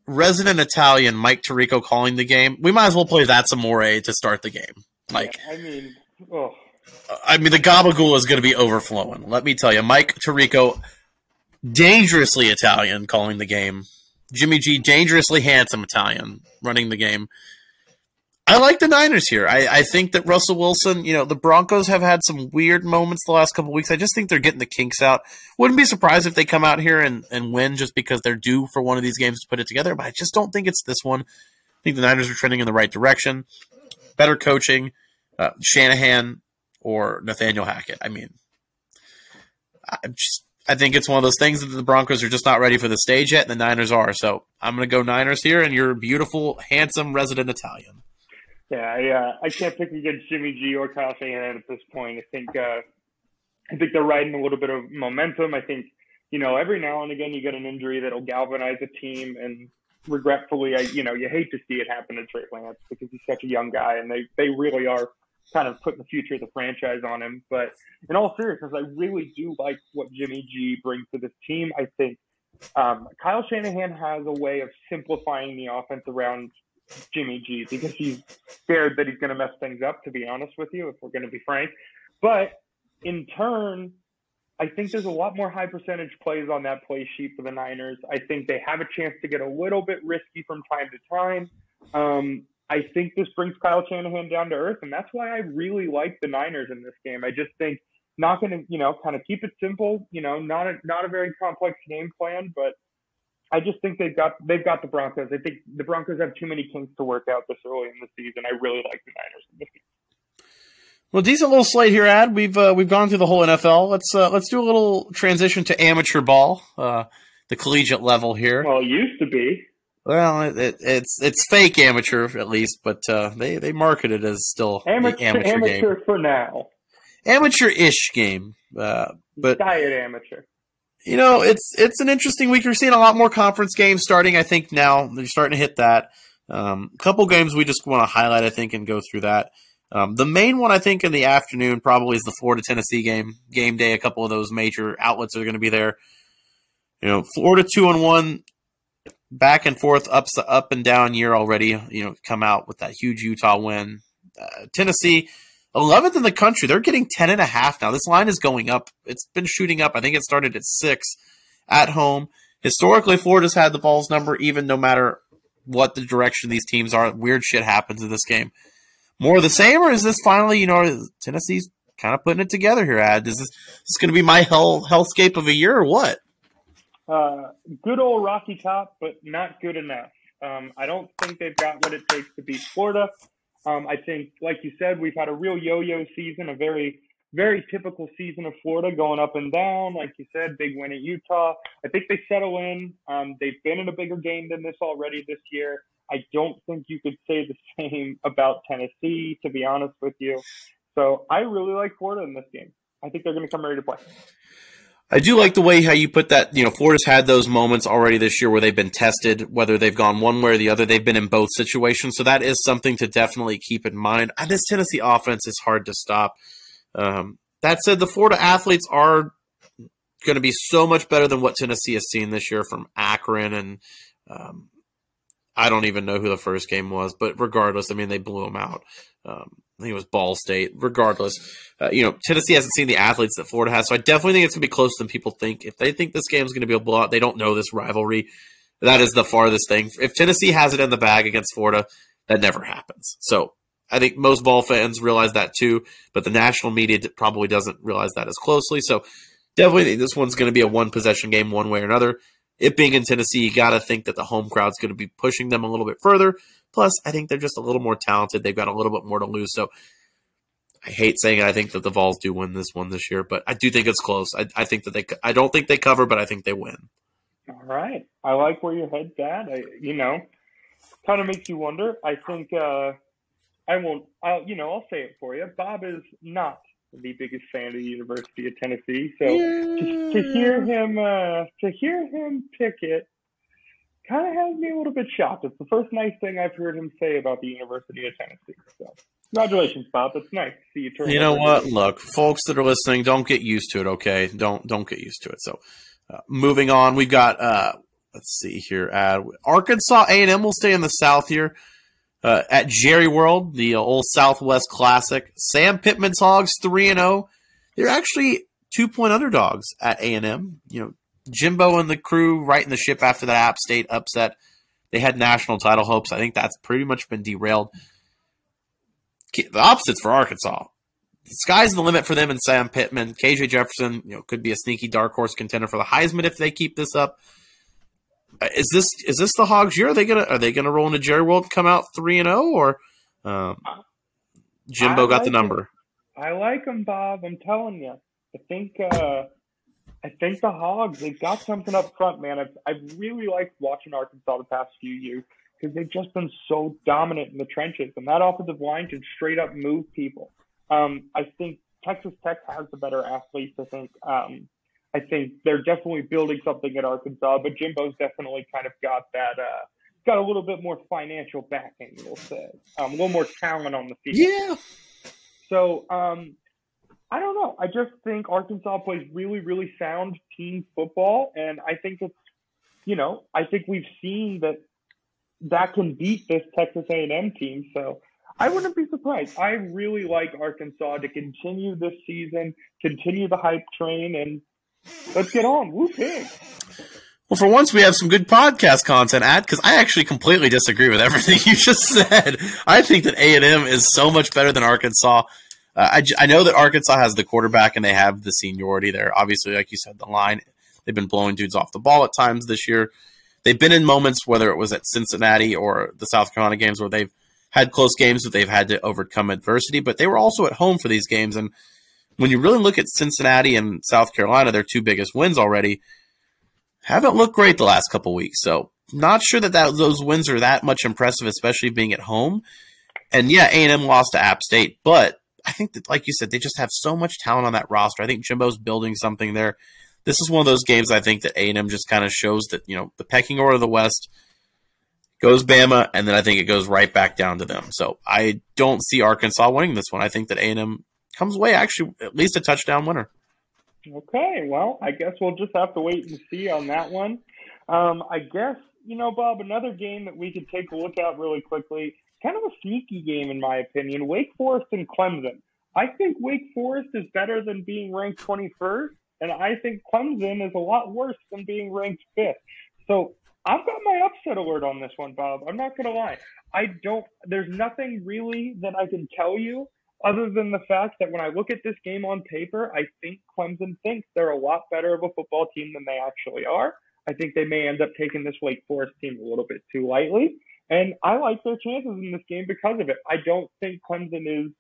resident Italian Mike Tirico calling the game. We might as well play That's Amore to start the game. Like, I mean, oh. I mean, the gabagool is going to be overflowing. Let me tell you, Mike Tirico, dangerously Italian calling the game. Jimmy G, dangerously handsome Italian running the game. I like the Niners here. I, I, think that Russell Wilson, you know, the Broncos have had some weird moments the last couple weeks. I just think they're getting the kinks out. Wouldn't be surprised if they come out here and, and win just because they're due for one of these games to put it together, but I just don't think it's this one. I think the Niners are trending in the right direction. Better coaching, uh, Shanahan or Nathaniel Hackett. I mean, I just I think it's one of those things that the Broncos are just not ready for the stage yet, and the Niners are. So I'm going to go Niners here, and you're a beautiful, handsome resident Italian. Yeah, yeah. I can't pick against Jimmy G or Kyle Shanahan at this point. I think uh, I think they're riding a little bit of momentum. I think you know every now and again you get an injury that'll galvanize a team, and regretfully, I you know you hate to see it happen to Trey Lance because he's such a young guy, and they they really are kind of putting the future of the franchise on him. But in all seriousness, I really do like what Jimmy G brings to this team. I think um, Kyle Shanahan has a way of simplifying the offense around Jimmy G because he's scared that he's going to mess things up, to be honest with you, if we're going to be frank. But in turn, I think there's a lot more high percentage plays on that play sheet for the Niners. I think they have a chance to get a little bit risky from time to time. Um, I think this brings Kyle Shanahan down to earth, and that's why I really like the Niners in this game. I just think not going to, you know, kind of keep it simple. You know, not a not a very complex game plan, but I just think they've got they've got the Broncos. I think the Broncos have too many kinks to work out this early in the season. I really like the Niners in this game. Well, decent little slate here, Ad. We've uh, we've gone through the whole NFL. Let's uh, let's do a little transition to amateur ball, uh, the collegiate level here. Well, it used to be. Well, it, it, it's it's fake amateur at least, but uh, they they market it as still amateur, amateur, amateur for now. Amateur-ish game, uh, but diet amateur you know, it's it's an interesting week. You're seeing a lot more conference games starting. I think now they're starting to hit that. Um, a couple games we just want to highlight, I think, and go through that. Um, the main one, I think, in the afternoon probably is the Florida Tennessee game. Game day. A couple of those major outlets are going to be there. You know, Florida two and one, back and forth, ups up and down year already. You know, come out with that huge Utah win. Uh, Tennessee 11th in the country. They're getting 10 and a half now. This line is going up. It's been shooting up. I think it started at six at home. Historically, Florida's had the Vols' number even no matter what the direction these teams are. Weird shit happens in this game. More of the same, or is this finally, you know, Tennessee's kind of putting it together here, Ad? Is this, is this going to be my hell hellscape of a year or what? Uh, good old Rocky Top, but not good enough. Um, I don't think they've got what it takes to beat Florida. Um, I think, like you said, we've had a real yo-yo season, a very, very typical season of Florida going up and down. Like you said, big win at Utah. I think they settle in. Um, they've been in a bigger game than this already this year. I don't think you could say the same about Tennessee, to be honest with you. So I really like Florida in this game. I think they're going to come ready to play. I do like the way how you put that. You know, Florida's had those moments already this year where they've been tested, whether they've gone one way or the other. They've been in both situations, so that is something to definitely keep in mind. And this Tennessee offense is hard to stop. Um, that said, the Florida athletes are going to be so much better than what Tennessee has seen this year from Akron and um, I don't even know who the first game was, but regardless, I mean they blew them out. Um, I think it was Ball State. Regardless, uh, you know Tennessee hasn't seen the athletes that Florida has, so I definitely think it's going to be closer than people think. If they think this game is going to be a blowout, they don't know this rivalry. That is the farthest thing. If Tennessee has it in the bag against Florida, that never happens. So I think most ball fans realize that too, but the national media probably doesn't realize that as closely. So definitely this one's going to be a one possession game, one way or another. It being in Tennessee, you got to think that the home crowd's going to be pushing them a little bit further. Plus, I think they're just a little more talented. They've got a little bit more to lose. So I hate saying it. I think that the Vols do win this one this year, but I do think it's close. I, I think that they. I don't think they cover, but I think they win. All right. I like where your head's at. I, you know, kind of makes you wonder. I think uh, I won't. I'll, you know, I'll say it for you. Bob is not the biggest fan of the University of Tennessee, so yeah. to, to, hear him uh, to hear him pick it kind of has me a little bit shocked. It's the first nice thing I've heard him say about the University of Tennessee. So, congratulations, Bob. It's nice to see you turn. You know what? Look, folks that are listening, don't get used to it. Okay, don't don't get used to it. So, uh, moving on, we've got. Uh, let's see here. Uh, Arkansas A and M will stay in the South here. Uh, at Jerry World, the old Southwest Classic, Sam Pittman's Hogs three and zero. Oh. They're actually two point underdogs at A and M. You know, Jimbo and the crew right in the ship after that App State upset. They had national title hopes. I think that's pretty much been derailed. The opposites for Arkansas. The sky's the limit for them and Sam Pittman. KJ Jefferson, you know, could be a sneaky dark horse contender for the Heisman if they keep this up. Is this is this the Hogs year? Are they gonna are they gonna roll into Jerry World and come out three and zero or um, Jimbo got the number? I like them, Bob. I'm telling you. I think uh, I think the Hogs, they've got something up front, man. I've, I've really liked watching Arkansas the past few years because they've just been so dominant in the trenches. And that offensive line can straight up move people. Um, I think Texas Tech has the better athletes. I think um, I think they're definitely building something at Arkansas, but Jimbo's definitely kind of got that uh, got a little bit more financial backing, we'll say, um, a little more talent on the field. Yeah. So um, I don't know. I just think Arkansas plays really, really sound team football, and I think it's, you know, I think we've seen that that can beat this Texas A&M team. So I wouldn't be surprised. I really like Arkansas to continue this season, continue the hype train, and let's get on. Woo pig. Well, for once, we have some good podcast content Ad because I actually completely disagree with everything you just said. I think that A and M is so much better than Arkansas. Uh, I, I know that Arkansas has the quarterback and they have the seniority there. Obviously, like you said, the line, they've been blowing dudes off the ball at times this year. They've been in moments, whether it was at Cincinnati or the South Carolina games, where they've had close games that they've had to overcome adversity, but they were also at home for these games. And when you really look at Cincinnati and South Carolina, their two biggest wins already, haven't looked great the last couple weeks. So not sure that, that those wins are that much impressive, especially being at home. And yeah, A&M lost to App State, but I think that, like you said, they just have so much talent on that roster. I think Jimbo's building something there. This is one of those games I think that A and M just kind of shows that you know the pecking order of the West goes Bama, and then I think it goes right back down to them. So I don't see Arkansas winning this one. I think that A and M comes away actually at least a touchdown winner. Okay, well, I guess we'll just have to wait and see on that one. Um, I guess you know, Bob, another game that we could take a look at really quickly kind of a sneaky game in my opinion. Wake Forest and Clemson. I think Wake Forest is better than being ranked 21st, and I think Clemson is a lot worse than being ranked fifth. So I've got my upset alert on this one, Bob. I'm not gonna lie. I don't. There's nothing really that I can tell you other than the fact that when I look at this game on paper, I think Clemson thinks they're a lot better of a football team than they actually are. I think they may end up taking this Wake Forest team a little bit too lightly. And I like their chances in this game because of it. I don't think Clemson is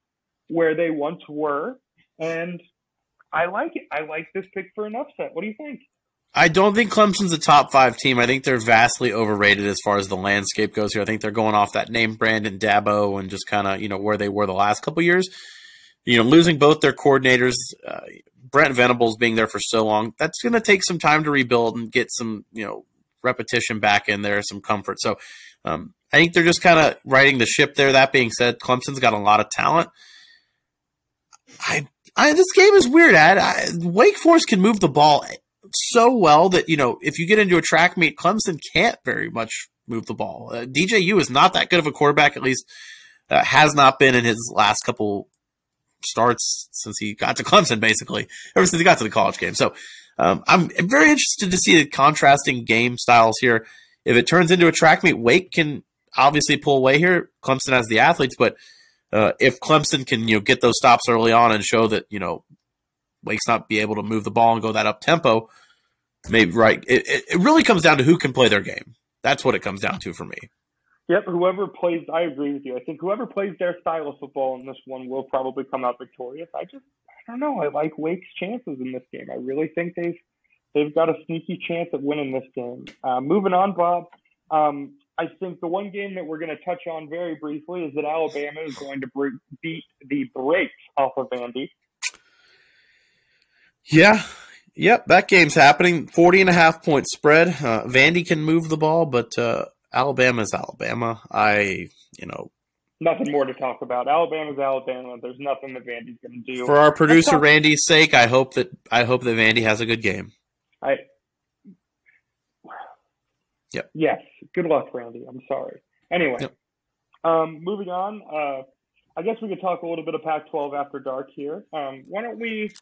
where they once were. And I like it. I like this pick for an upset. What do you think? I don't think Clemson's a top five team. I think they're vastly overrated as far as the landscape goes here. I think they're going off that name brand and Dabo and just kind of, you know, where they were the last couple years. You know, losing both their coordinators, uh, Brent Venables being there for so long, that's going to take some time to rebuild and get some, you know, repetition back in there, some comfort. So um, I think they're just kind of riding the ship there. That being said, Clemson's got a lot of talent. I, I this game is weird. Ad. I, Wake Forest can move the ball so well that you know if you get into a track meet, Clemson can't very much move the ball. Uh, DJU is not that good of a quarterback. At least uh, has not been in his last couple starts since he got to Clemson. Basically, ever since he got to the college game. So um, I'm very interested to see the contrasting game styles here. If it turns into a track meet, Wake can obviously pull away here. Clemson has the athletes, but uh, if Clemson can you know get those stops early on and show that you know Wake's not be able to move the ball and go that up tempo, maybe right. It, it really comes down to who can play their game. That's what it comes down to for me. Yep, whoever plays, I agree with you. I think whoever plays their style of football in this one will probably come out victorious. I just, I don't know. I like Wake's chances in this game. I really think they've they've got a sneaky chance at winning this game. Uh, moving on, Bob. Um, I think the one game that we're going to touch on very briefly is that Alabama is going to beat the brakes off of Vandy. Yeah. Yep, that game's happening. 40 and a half point spread. Uh, Vandy can move the ball, but uh, Alabama's Alabama. I, you know, nothing more to talk about. Alabama's Alabama. There's nothing that Vandy's going to do. For our producer Randy's sake, I hope that I hope that Vandy has a good game. I. Yep. Yes. Good luck, Randy. I'm sorry. Anyway, yep. um, moving on. Uh, I guess we could talk a little bit of Pac-12 after dark here. Um, why don't we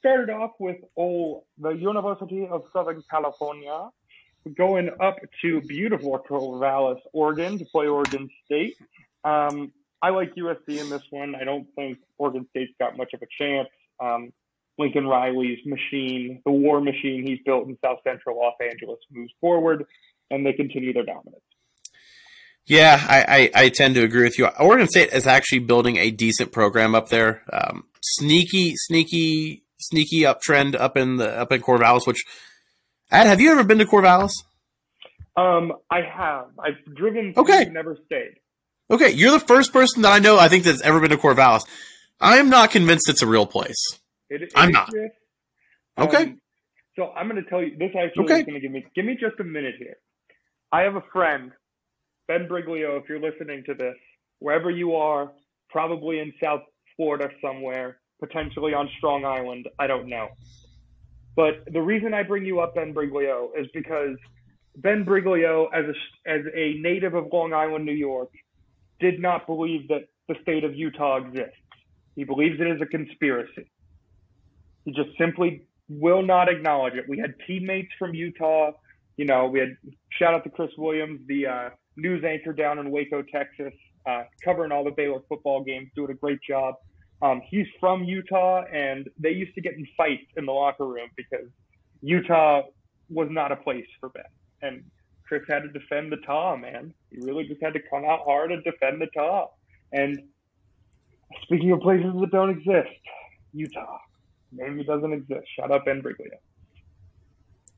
start it off with oh, the University of Southern California going up to beautiful Corvallis, Oregon to play Oregon State. Um, I like USC in this one. I don't think Oregon State's got much of a chance. Um, Lincoln Riley's machine, the war machine he's built in South Central Los Angeles, moves forward, and they continue their dominance. Yeah, I, I, I, tend to agree with you. Oregon State is actually building a decent program up there. Um, sneaky, sneaky, sneaky uptrend up in the up in Corvallis. Which, Ad, have you ever been to Corvallis? Um, I have. I've driven. Okay. Never stayed. Okay, you're the first person that I know I think that's ever been to Corvallis. I am not convinced it's a real place. It, it I'm not. Um, okay. So I'm going to tell you this. Actually, okay. is going to give me give me just a minute here. I have a friend, Ben Briglio. If you're listening to this, wherever you are, probably in South Florida somewhere, potentially on Strong Island. I don't know. But the reason I bring you up Ben Briglio is because Ben Briglio, as a as a native of Long Island, New York, did not believe that the state of Utah exists. He believes it is a conspiracy. He just simply will not acknowledge it. We had teammates from Utah. You know, we had shout out to Chris Williams, the uh, news anchor down in Waco, Texas, uh, covering all the Baylor football games, doing a great job. Um, he's from Utah, and they used to get in fights in the locker room because Utah was not a place for Ben. And Chris had to defend the Taw, man. He really just had to come out hard and defend the Taw. And speaking of places that don't exist, Utah maybe doesn't exist. Shut up, Ben Briglio.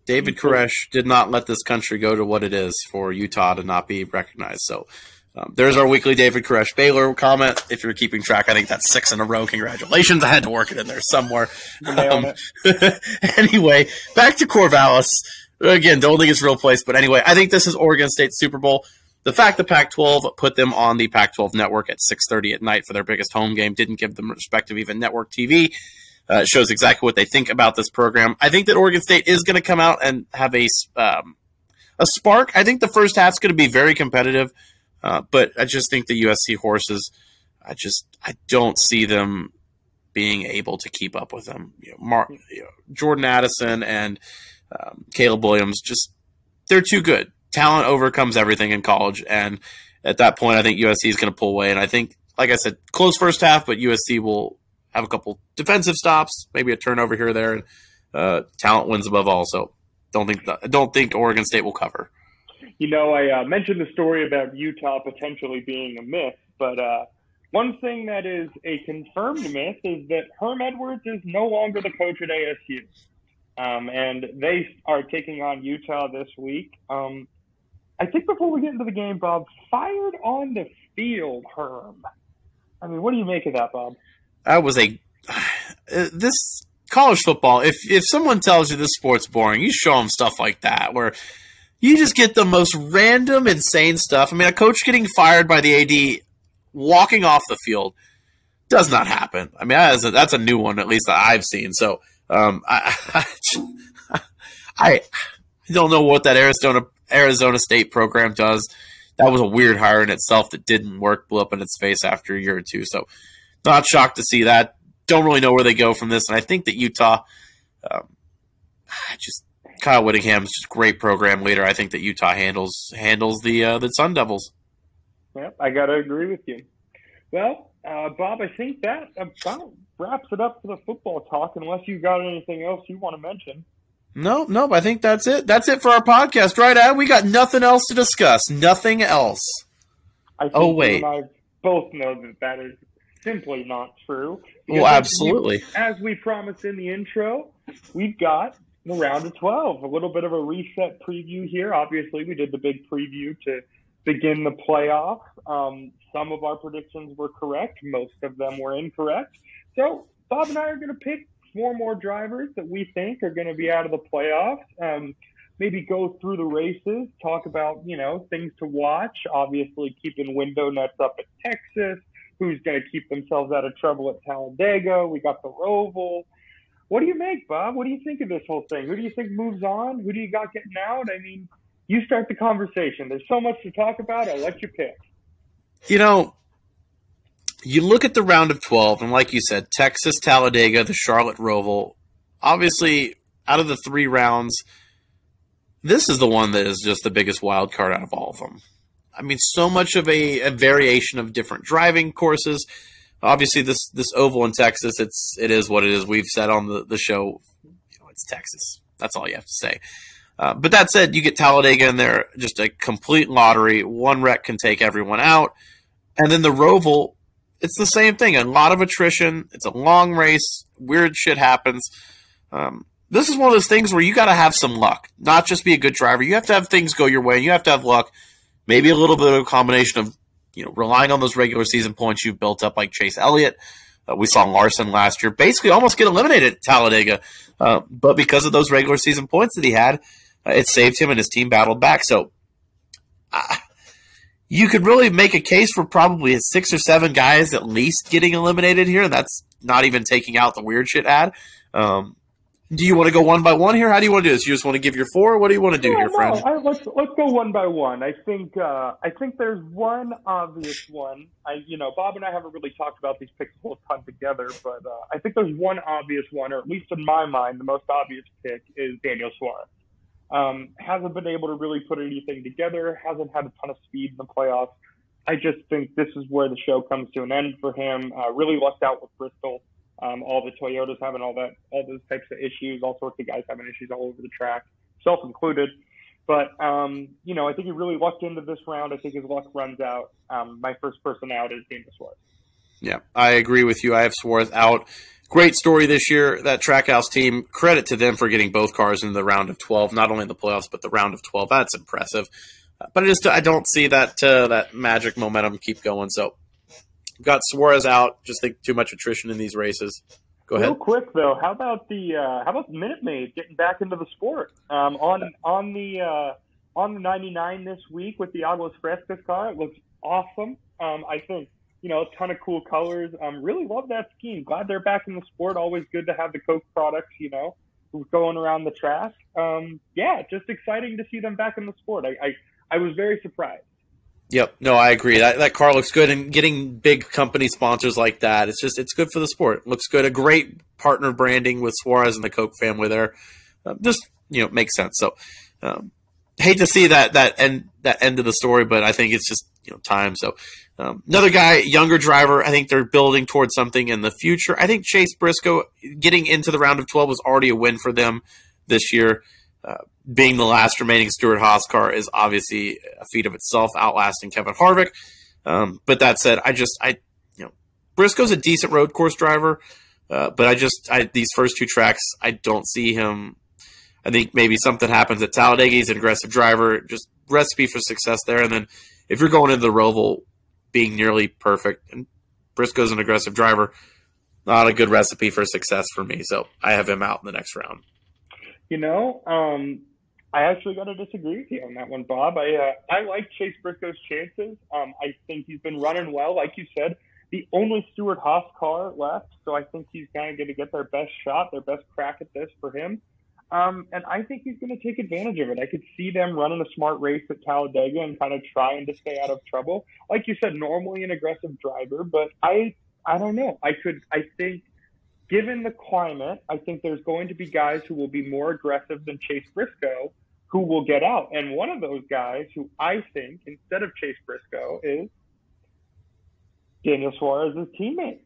David Koresh did not let this country go to what it is for Utah to not be recognized. So um, there's our weekly David Koresh Baylor comment. If you're keeping track, I think that's six in a row. Congratulations. I had to work it in there somewhere. Um, anyway, back to Corvallis. Again, don't think it's real place, but anyway, I think this is Oregon State Super Bowl. The fact the Pac-12 put them on the Pac-12 network at 6:30 at night for their biggest home game didn't give them respect of even network TV. Uh, shows exactly what they think about this program. I think that Oregon State is going to come out and have a um, a spark. I think the first half's going to be very competitive, uh, but I just think the USC horses. I just I don't see them being able to keep up with them. You know, Mark, you know, Jordan Addison and um, Caleb Williams, just they're too good. Talent overcomes everything in college, and at that point, I think USC is going to pull away. And I think, like I said, close first half, but USC will have a couple defensive stops, maybe a turnover here or there, and uh, talent wins above all. So don't think don't think Oregon State will cover. You know, I uh, mentioned the story about Utah potentially being a myth, but uh, one thing that is a confirmed myth is that Herm Edwards is no longer the coach at ASU. Um, and they are taking on Utah this week. Um, I think before we get into the game, Bob, fired on the field, Herm. I mean, what do you make of that, Bob? That was a uh, this college football. If if someone tells you this sport's boring, you show them stuff like that where you just get the most random, insane stuff. I mean, a coach getting fired by the AD walking off the field does not happen. I mean, that's a, that's a new one, at least that I've seen. So um, I, I, I don't know what that Arizona Arizona State program does. That was a weird hire in itself that didn't work, blew up in its face after a year or two. So, not shocked to see that. Don't really know where they go from this, and I think that Utah, um, just Kyle Whittingham's just great program leader. I think that Utah handles handles the uh, the Sun Devils. Yeah, I gotta agree with you. Well, uh, Bob, I think that about wraps it up for the football talk. Unless you got anything else you want to mention. No, no, I think that's it. That's it for our podcast, right? Ad? We got nothing else to discuss. Nothing else. I think oh wait, I both know that that is simply not true. Well, absolutely. As we, as we promised in the intro, we've got the round of 12. A little bit of a reset preview here. Obviously, we did the big preview to begin the playoffs. Um, some of our predictions were correct, most of them were incorrect. So, Bob and I are going to pick four more drivers that we think are going to be out of the playoffs. Um, maybe go through the races, talk about, you know, things to watch. Obviously, keeping window nets up at Texas. Who's going to keep themselves out of trouble at Talladega? We got the Roval. What do you make, Bob? What do you think of this whole thing? Who do you think moves on? Who do you got getting out? I mean, you start the conversation. There's so much to talk about. I'll let you pick. You know, you look at the round of 12, and like you said, Texas, Talladega, the Charlotte Roval. Obviously, out of the three rounds, this is the one that is just the biggest wild card out of all of them. I mean, so much of a, a variation of different driving courses. Obviously, this this oval in Texas, it's it is what it is. We've said on the, the show, you know, it's Texas. That's all you have to say. Uh, but that said, you get Talladega in there, just a complete lottery. One wreck can take everyone out. And then the Roval, it's the same thing. A lot of attrition. It's a long race. Weird shit happens. Um, this is one of those things where you got to have some luck, not just be a good driver. You have to have things go your way. You have to have luck. Maybe a little bit of a combination of you know relying on those regular season points you've built up, like Chase Elliott. Uh, we saw Larson last year basically almost get eliminated at Talladega, uh, but because of those regular season points that he had, uh, it saved him and his team battled back. So uh, you could really make a case for probably six or seven guys at least getting eliminated here. And that's not even taking out the weird shit Ad. Um, do you want to go one by one here? How do you want to do this? You just want to give your four? What do you want to do yeah, here, no, friend? I, let's let's go one by one. I think uh, I think there's one obvious one. I you know Bob and I haven't really talked about these picks a whole ton together, but uh, I think there's one obvious one, or at least in my mind, the most obvious pick is Daniel Suarez. Um, hasn't been able to really put anything together. Hasn't had a ton of speed in the playoffs. I just think this is where the show comes to an end for him. Uh, really lucked out with Bristol. Um, all the Toyotas having all that, all those types of issues, all sorts of guys having issues all over the track, self included. But um, you know, I think he really lucked into this round. I think his luck runs out. Um, my first person out is Daniel Suarez. Yeah, I agree with you. I have Suarez out. Great story this year. That Trackhouse team, credit to them for getting both cars in the round of 12, not only in the playoffs, but the round of 12. That's impressive. But I just I don't see that uh, that magic momentum keep going. So got Suarez out. Just think too much attrition in these races. Go ahead. Real quick though, how about the uh, how about Minute Maid getting back into the sport um, on on the uh, on the 99 this week with the Aguas Frescas car? It looks awesome. Um, I think you know, a ton of cool colors. Um, really love that scheme. Glad they're back in the sport. Always good to have the Coke products, you know, going around the track. Um, yeah, just exciting to see them back in the sport. I, I, I was very surprised. Yep, no, I agree. That that car looks good, and getting big company sponsors like that, it's just it's good for the sport. It looks good. A great partner branding with Suarez and the Coke family there, uh, just you know makes sense. So, um, hate to see that that end that end of the story, but I think it's just you know time. So um, another guy, younger driver. I think they're building towards something in the future. I think Chase Briscoe getting into the round of twelve was already a win for them this year. Being the last remaining Stewart Haas car is obviously a feat of itself, outlasting Kevin Harvick. Um, but that said, I just I you know Briscoe's a decent road course driver, uh, but I just I, these first two tracks I don't see him. I think maybe something happens at Talladega. He's an aggressive driver, just recipe for success there. And then if you're going into the Roval being nearly perfect, and Briscoe's an aggressive driver, not a good recipe for success for me. So I have him out in the next round. You know, um, I actually got to disagree with you on that one, Bob. I uh, I like Chase Briscoe's chances. Um, I think he's been running well, like you said. The only Stewart Haas car left, so I think he's kind of going to get their best shot, their best crack at this for him. Um, and I think he's going to take advantage of it. I could see them running a smart race at Talladega and kind of trying to stay out of trouble. Like you said, normally an aggressive driver, but I, I don't know. I could, I think, given the climate, I think there's going to be guys who will be more aggressive than Chase Briscoe who will get out. And one of those guys who I think, instead of Chase Briscoe, is Daniel Suarez's teammate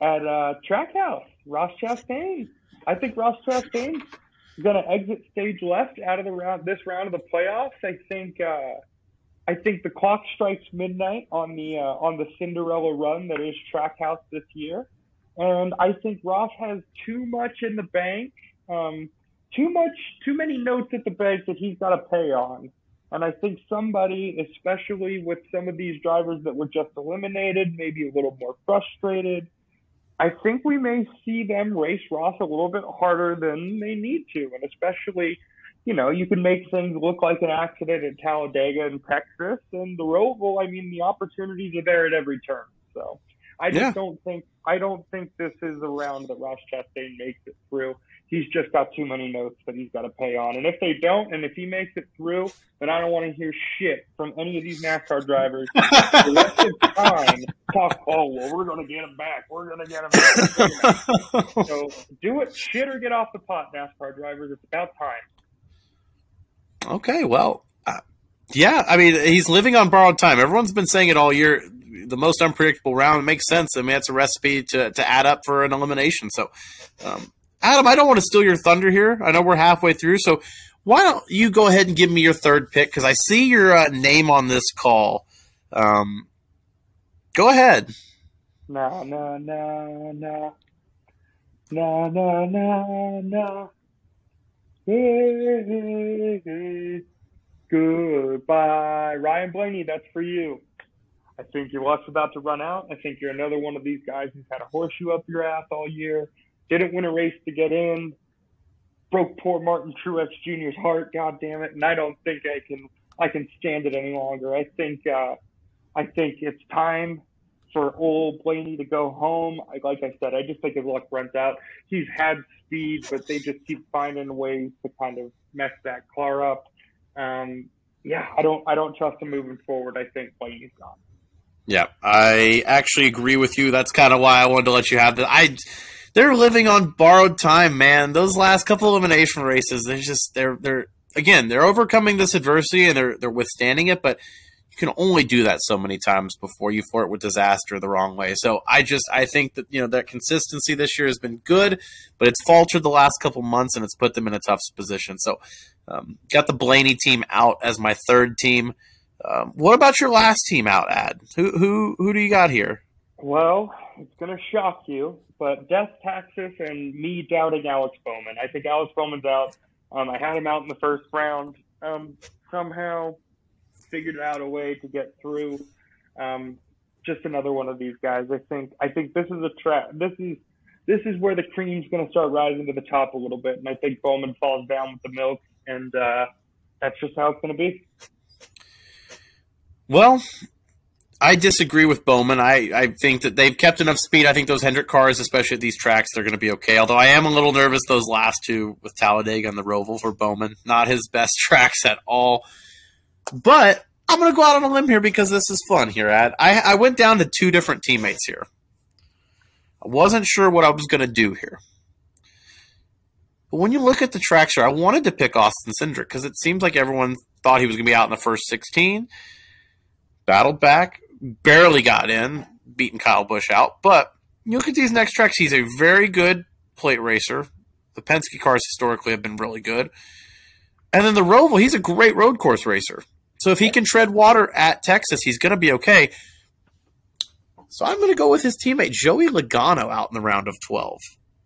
at uh, Trackhouse, Ross Chastain. I think Ross Chastain is going to exit stage left out of the round, this round of the playoffs. I think, uh, I think the clock strikes midnight on the uh, on the Cinderella run that is Trackhouse this year, and I think Ross has too much in the bank. Um, too much, too many notes at the bank that he's got to pay on. And I think somebody, especially with some of these drivers that were just eliminated, maybe a little more frustrated. I think we may see them race Ross a little bit harder than they need to. And especially, you know, you can make things look like an accident at Talladega and Texas and the Roval. I mean, the opportunities are there at every turn. So I just yeah. don't think I don't think this is a round that Ross Chastain makes it through he's just got too many notes that he's got to pay on. And if they don't, and if he makes it through, then I don't want to hear shit from any of these NASCAR drivers. the rest of time, talk, oh, well, we're going to get him back. We're going to get him back. so do it, shit or get off the pot, NASCAR drivers. It's about time. Okay, well, uh, yeah, I mean, he's living on borrowed time. Everyone's been saying it all year. The most unpredictable round It makes sense. I mean, it's a recipe to, to add up for an elimination. So, um, Adam, I don't want to steal your thunder here. I know we're halfway through, so why don't you go ahead and give me your third pick? Because I see your uh, name on this call. Um, go ahead. No, no, no, no. No, no, no, no. Hey, hey, hey. Goodbye. Ryan Blaney, that's for you. I think your luck's about to run out. I think you're another one of these guys who's had a horseshoe up your ass all year didn't win a race to get in, broke poor Martin Truex Jr.'s heart. God damn it! And I don't think I can I can stand it any longer. I think uh, I think it's time for old Blaney to go home. I, like I said, I just think his luck runs out. He's had speed, but they just keep finding ways to kind of mess that car up. Um, yeah, I don't I don't trust him moving forward. I think Blaney's gone. Yeah, I actually agree with you. That's kind of why I wanted to let you have that. I they're living on borrowed time, man. Those last couple elimination races, they're just they're they're again they're overcoming this adversity and they're they're withstanding it, but you can only do that so many times before you flirt with disaster the wrong way. So I just I think that you know that consistency this year has been good, but it's faltered the last couple months and it's put them in a tough position. So um, got the Blaney team out as my third team. Um, what about your last team out, Ad? Who who who do you got here? Well, it's going to shock you, but Death Texas and me doubting Alex Bowman. I think Alex Bowman's out. Um, I had him out in the first round. Um, somehow figured out a way to get through. Um, just another one of these guys. I think. I think this is a trap. This is this is where the cream's going to start rising to the top a little bit, and I think Bowman falls down with the milk, and uh, that's just how it's going to be. Well, I disagree with Bowman. I, I think that they've kept enough speed. I think those Hendrick cars, especially at these tracks, they're going to be okay. Although I am a little nervous those last two with Talladega and the Roval for Bowman. Not his best tracks at all. But I'm going to go out on a limb here because this is fun here, Ad. I, I went down to two different teammates here. I wasn't sure what I was going to do here. But when you look at the tracks here, I wanted to pick Austin Cindric because it seems like everyone thought he was going to be out in the first 16 battled back, barely got in, beating Kyle Busch out. But you look at these next tracks, he's a very good plate racer. The Penske cars historically have been really good. And then the Roval, he's a great road course racer. So if he can tread water at Texas, he's going to be okay. So I'm going to go with his teammate Joey Logano out in the round of 12.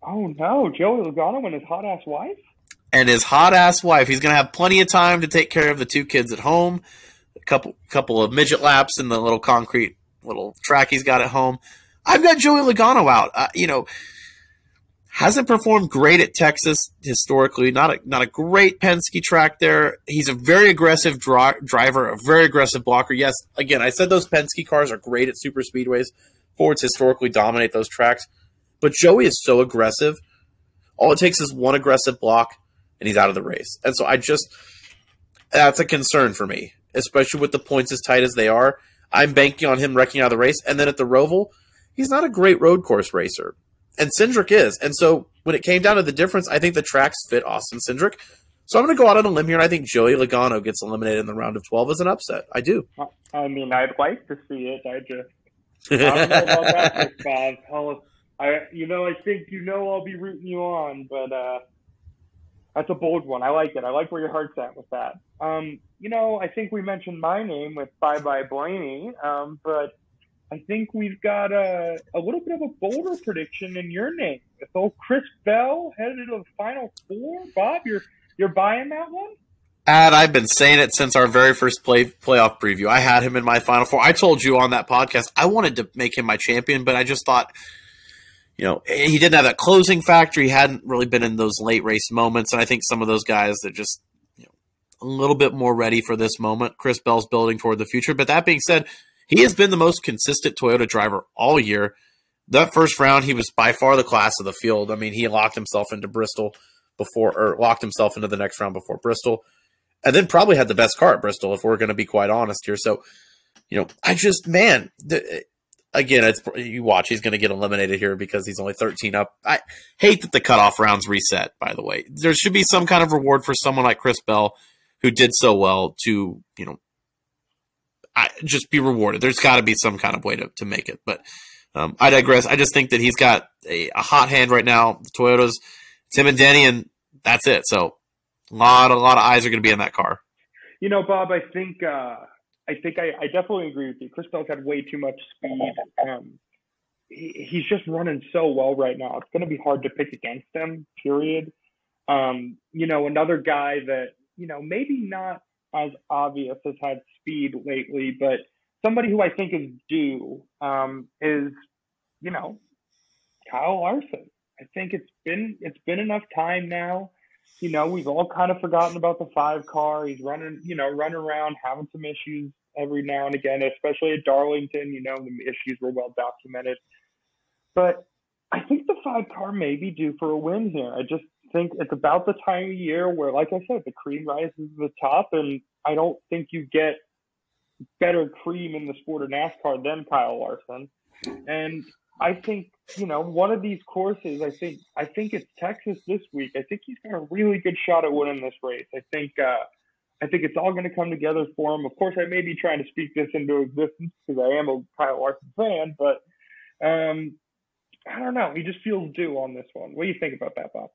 Oh no, Joey Logano and his hot ass wife? And his hot ass wife. He's going to have plenty of time to take care of the two kids at home couple couple of midget laps in the little concrete little track he's got at home. I've got Joey Logano out. Uh, you know, hasn't performed great at Texas historically. Not a not a great Penske track there. He's a very aggressive dri- driver, a very aggressive blocker. Yes, again, I said those Penske cars are great at super speedways. Fords historically dominate those tracks, but Joey is so aggressive. All it takes is one aggressive block, and he's out of the race. And so I just that's a concern for me especially with the points as tight as they are. I'm banking on him wrecking out of the race. And then at the Roval, he's not a great road course racer. And Cindric is. And so when it came down to the difference, I think the tracks fit Austin Cindric. So I'm going to go out on a limb here, and I think Joey Logano gets eliminated in the round of 12 as an upset. I do. I mean, I'd like to see it. I just I don't know about that, Bob. I, you know, I think you know I'll be rooting you on, but uh, that's a bold one. I like it. I like where your heart's at with that. Um, you know, I think we mentioned my name with Bye Bye Blaney, um, but I think we've got a, a little bit of a bolder prediction in your name. If old Chris Bell headed to the Final Four, Bob, you're you're buying that one? And I've been saying it since our very first play playoff preview. I had him in my Final Four. I told you on that podcast I wanted to make him my champion, but I just thought, you know, he didn't have that closing factor. He hadn't really been in those late race moments, and I think some of those guys that just a little bit more ready for this moment. Chris Bell's building toward the future. But that being said, he has been the most consistent Toyota driver all year. That first round, he was by far the class of the field. I mean, he locked himself into Bristol before, or locked himself into the next round before Bristol, and then probably had the best car at Bristol, if we're going to be quite honest here. So, you know, I just, man, again, it's you watch, he's going to get eliminated here because he's only 13 up. I hate that the cutoff rounds reset, by the way. There should be some kind of reward for someone like Chris Bell who did so well to, you know, I, just be rewarded. There's got to be some kind of way to, to make it. But um, I digress. I just think that he's got a, a hot hand right now. The Toyotas, Tim and Denny, and that's it. So a lot, a lot of eyes are going to be in that car. You know, Bob, I think uh, I think I, I, definitely agree with you. Chris Bell's had way too much speed. Um, he, he's just running so well right now. It's going to be hard to pick against him. Period. Um, you know, another guy that you know maybe not as obvious has had speed lately, but somebody who I think is due um, is, you know, Kyle Larson. I think it's been it's been enough time now. You know, we've all kind of forgotten about the five car. He's running, you know, running around having some issues every now and again, especially at Darlington. You know, the issues were well documented. But I think the five car may be due for a win here. I just think it's about the time of year where, like I said, the cream rises to the top, and I don't think you get better cream in the sport of NASCAR than Kyle Larson. And I think you know one of these courses. I think I think it's Texas this week. I think he's got a really good shot at winning this race. I think uh, I think it's all going to come together for him. Of course, I may be trying to speak this into existence because I am a Kyle Larson fan, but um, I don't know. He just feels due on this one. What do you think about that, Bob?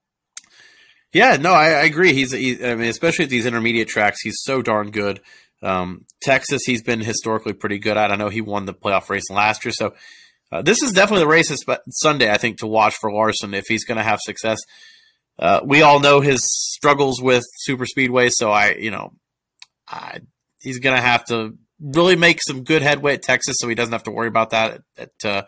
Yeah, no, I, I agree. He's, he, I mean, especially at these intermediate tracks, he's so darn good. Um, Texas, he's been historically pretty good at. I know he won the playoff race last year, so uh, this is definitely the race Sunday, I think, to watch for Larson if he's going to have success. Uh, we all know his struggles with super speedway, so I, you know, I, he's going to have to really make some good headway at Texas, so he doesn't have to worry about that at at, uh,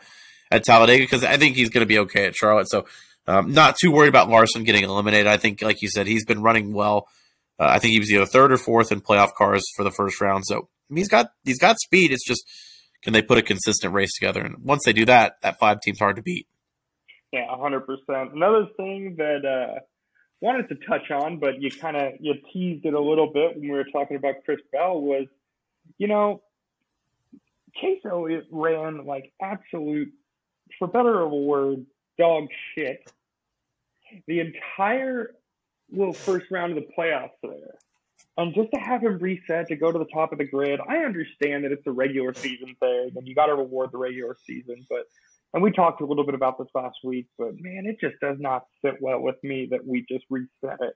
at Talladega because I think he's going to be okay at Charlotte. So um, not too worried about Larson getting eliminated. I think, like you said, he's been running well. Uh, I think he was either third or fourth in playoff cars for the first round. So he's got he's got speed. It's just can they put a consistent race together? And once they do that, that five team's hard to beat. Yeah, hundred percent. Another thing that uh, wanted to touch on, but you kind of you teased it a little bit when we were talking about Chris Bell was, you know, Chase Elliott ran like absolute, for better a word, dog shit the entire little first round of the playoffs there. Um, just to have him reset to go to the top of the grid, I understand that it's a regular season thing and you got to reward the regular season. But, and we talked a little bit about this last week, but man, it just does not sit well with me that we just reset it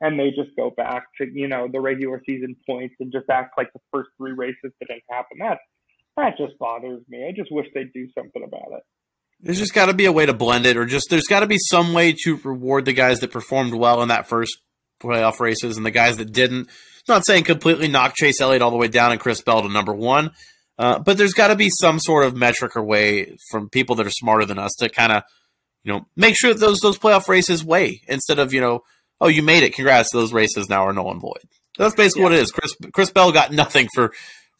and they just go back to, you know, the regular season points and just act like the first three races didn't happen. That, that just bothers me. I just wish they'd do something about it. There's just got to be a way to blend it, or just there's got to be some way to reward the guys that performed well in that first playoff races and the guys that didn't. I'm not saying completely knock Chase Elliott all the way down and Chris Bell to number one, uh, but there's got to be some sort of metric or way from people that are smarter than us to kind of, you know, make sure that those those playoff races weigh instead of you know, oh you made it, congrats, those races now are null and void. That's basically yeah. what it is. Chris Chris Bell got nothing for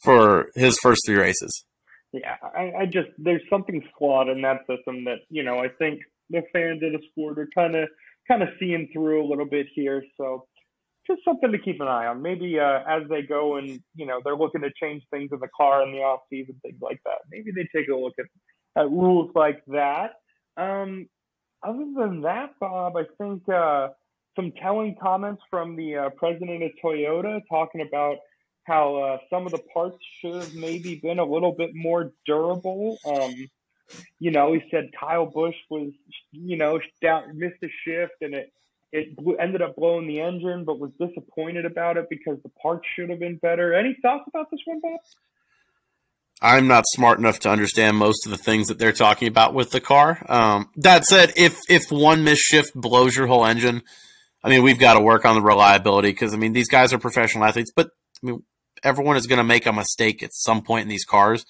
for his first three races. Yeah, I, I just there's something flawed in that system that you know I think the fans of the sport are kind of kind of seeing through a little bit here. So just something to keep an eye on. Maybe uh, as they go and you know they're looking to change things in the car in the off season, things like that. Maybe they take a look at, at rules like that. Um, other than that, Bob, I think uh, some telling comments from the uh, president of Toyota talking about how uh, some of the parts should have maybe been a little bit more durable. Um, you know, he said Kyle Busch was, you know, down, missed a shift and it it ended up blowing the engine, but was disappointed about it because the parts should have been better. Any thoughts about this one, Bob? I'm not smart enough to understand most of the things that they're talking about with the car. Um, that said, if if one misshift blows your whole engine, I mean, we've got to work on the reliability because I mean these guys are professional athletes, but I mean everyone is going to make a mistake at some point in these cars.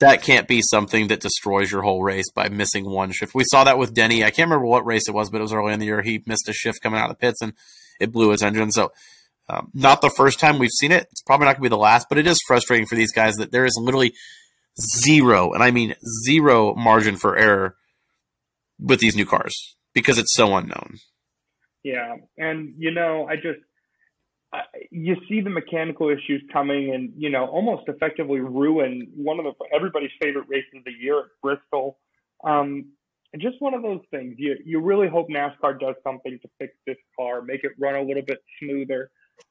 That can't be something that destroys your whole race by missing one shift. We saw that with Denny. I can't remember what race it was, but it was early in the year. He missed a shift coming out of the pits and it blew his engine. So, um, not the first time we've seen it. It's probably not going to be the last, but it is frustrating for these guys that there is literally zero, and I mean zero margin for error with these new cars because it's so unknown. Yeah, and you know, I just you see the mechanical issues coming, and you know, almost effectively ruin one of the everybody's favorite races of the year at Bristol. Um, just one of those things. You you really hope NASCAR does something to fix this car, make it run a little bit smoother,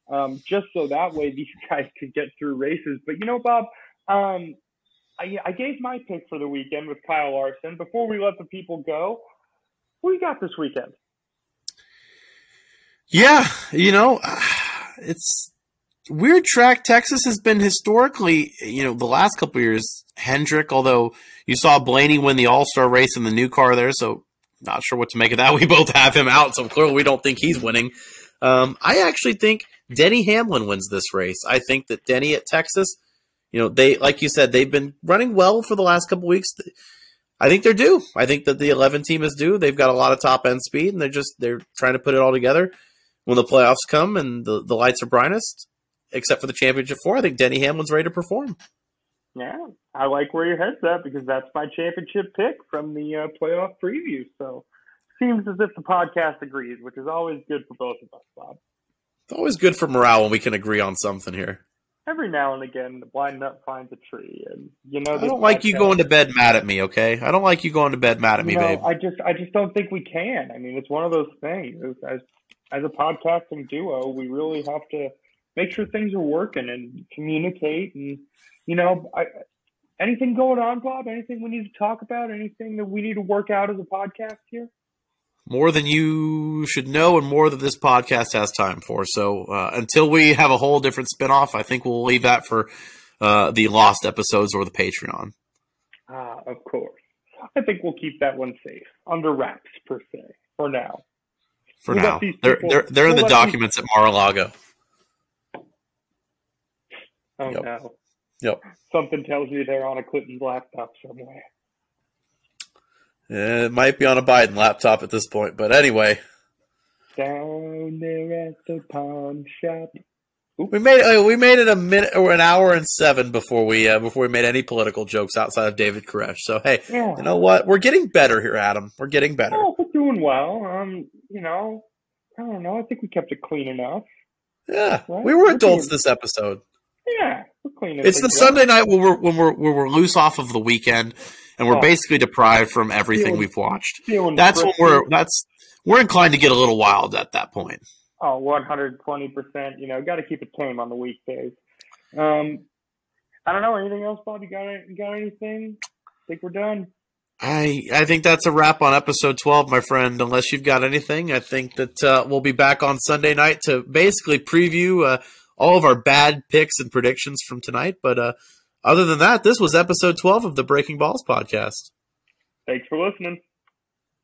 um, just so that way these guys could get through races. But you know, Bob, um, I, I gave my pick for the weekend with Kyle Larson. Before we let the people go, what you got this weekend? Yeah, you know, it's weird track. Texas has been historically, you know, the last couple years, Hendrick, although you saw Blaney win the All Star race in the new car there, so not sure what to make of that. We both have him out, so clearly we don't think he's winning. Um, I actually think Denny Hamlin wins this race. I think that Denny at Texas, you know, they like you said, they've been running well for the last couple weeks. I think they're due. I think that the 11 team is due. They've got a lot of top end speed, and they're just they're trying to put it all together when the playoffs come and the, the lights are brightest, except for the championship four, I think Denny Hamlin's ready to perform. Yeah, I like where your head's at because that's my championship pick from the uh, playoff preview. So seems as if the podcast agrees, which is always good for both of us, Bob. It's always good for morale when we can agree on something here. Every now and again, the blind nut finds a tree, and you know. I don't like you going to bed mad at me. Okay, I don't like you going to bed mad at me, you know, babe. I just, I just don't think we can. I mean, it's one of those things. As as a podcasting duo, we really have to make sure things are working and communicate. And you know, I, anything going on, Bob? Anything we need to talk about? Anything that we need to work out as a podcast here? More than you should know, and more than this podcast has time for. So uh, until we have a whole different spinoff, I think we'll leave that for uh, the lost episodes or the Patreon. Ah, of course. I think we'll keep that one safe under wraps per se for now for we'll now. They're they're they're we'll in the documents these... at Mar-a-Lago. Oh yep. no. Yep. Something tells me they're on a Clinton laptop somewhere. it might be on a Biden laptop at this point, but anyway. Down there at the pawn shop. We made uh, we made it a minute or an hour and seven before we uh, before we made any political jokes outside of David Koresh. So hey, yeah. you know what? We're getting better here, Adam. We're getting better. Oh, we're doing well. Um, you know, I don't know. I think we kept it clean enough. Yeah, right? we were adults this episode. Yeah, we're clean. It's the Sunday night when we're when we're when we're loose off of the weekend and we're oh. basically deprived from everything feeling, we've watched. That's what we're that's we're inclined to get a little wild at that point. Oh, 120%. You know, got to keep it tame on the weekdays. Um, I don't know. Anything else, Bob? You got, you got anything? I think we're done. I I think that's a wrap on episode 12, my friend. Unless you've got anything, I think that uh, we'll be back on Sunday night to basically preview uh, all of our bad picks and predictions from tonight. But uh, other than that, this was episode 12 of the Breaking Balls podcast. Thanks for listening.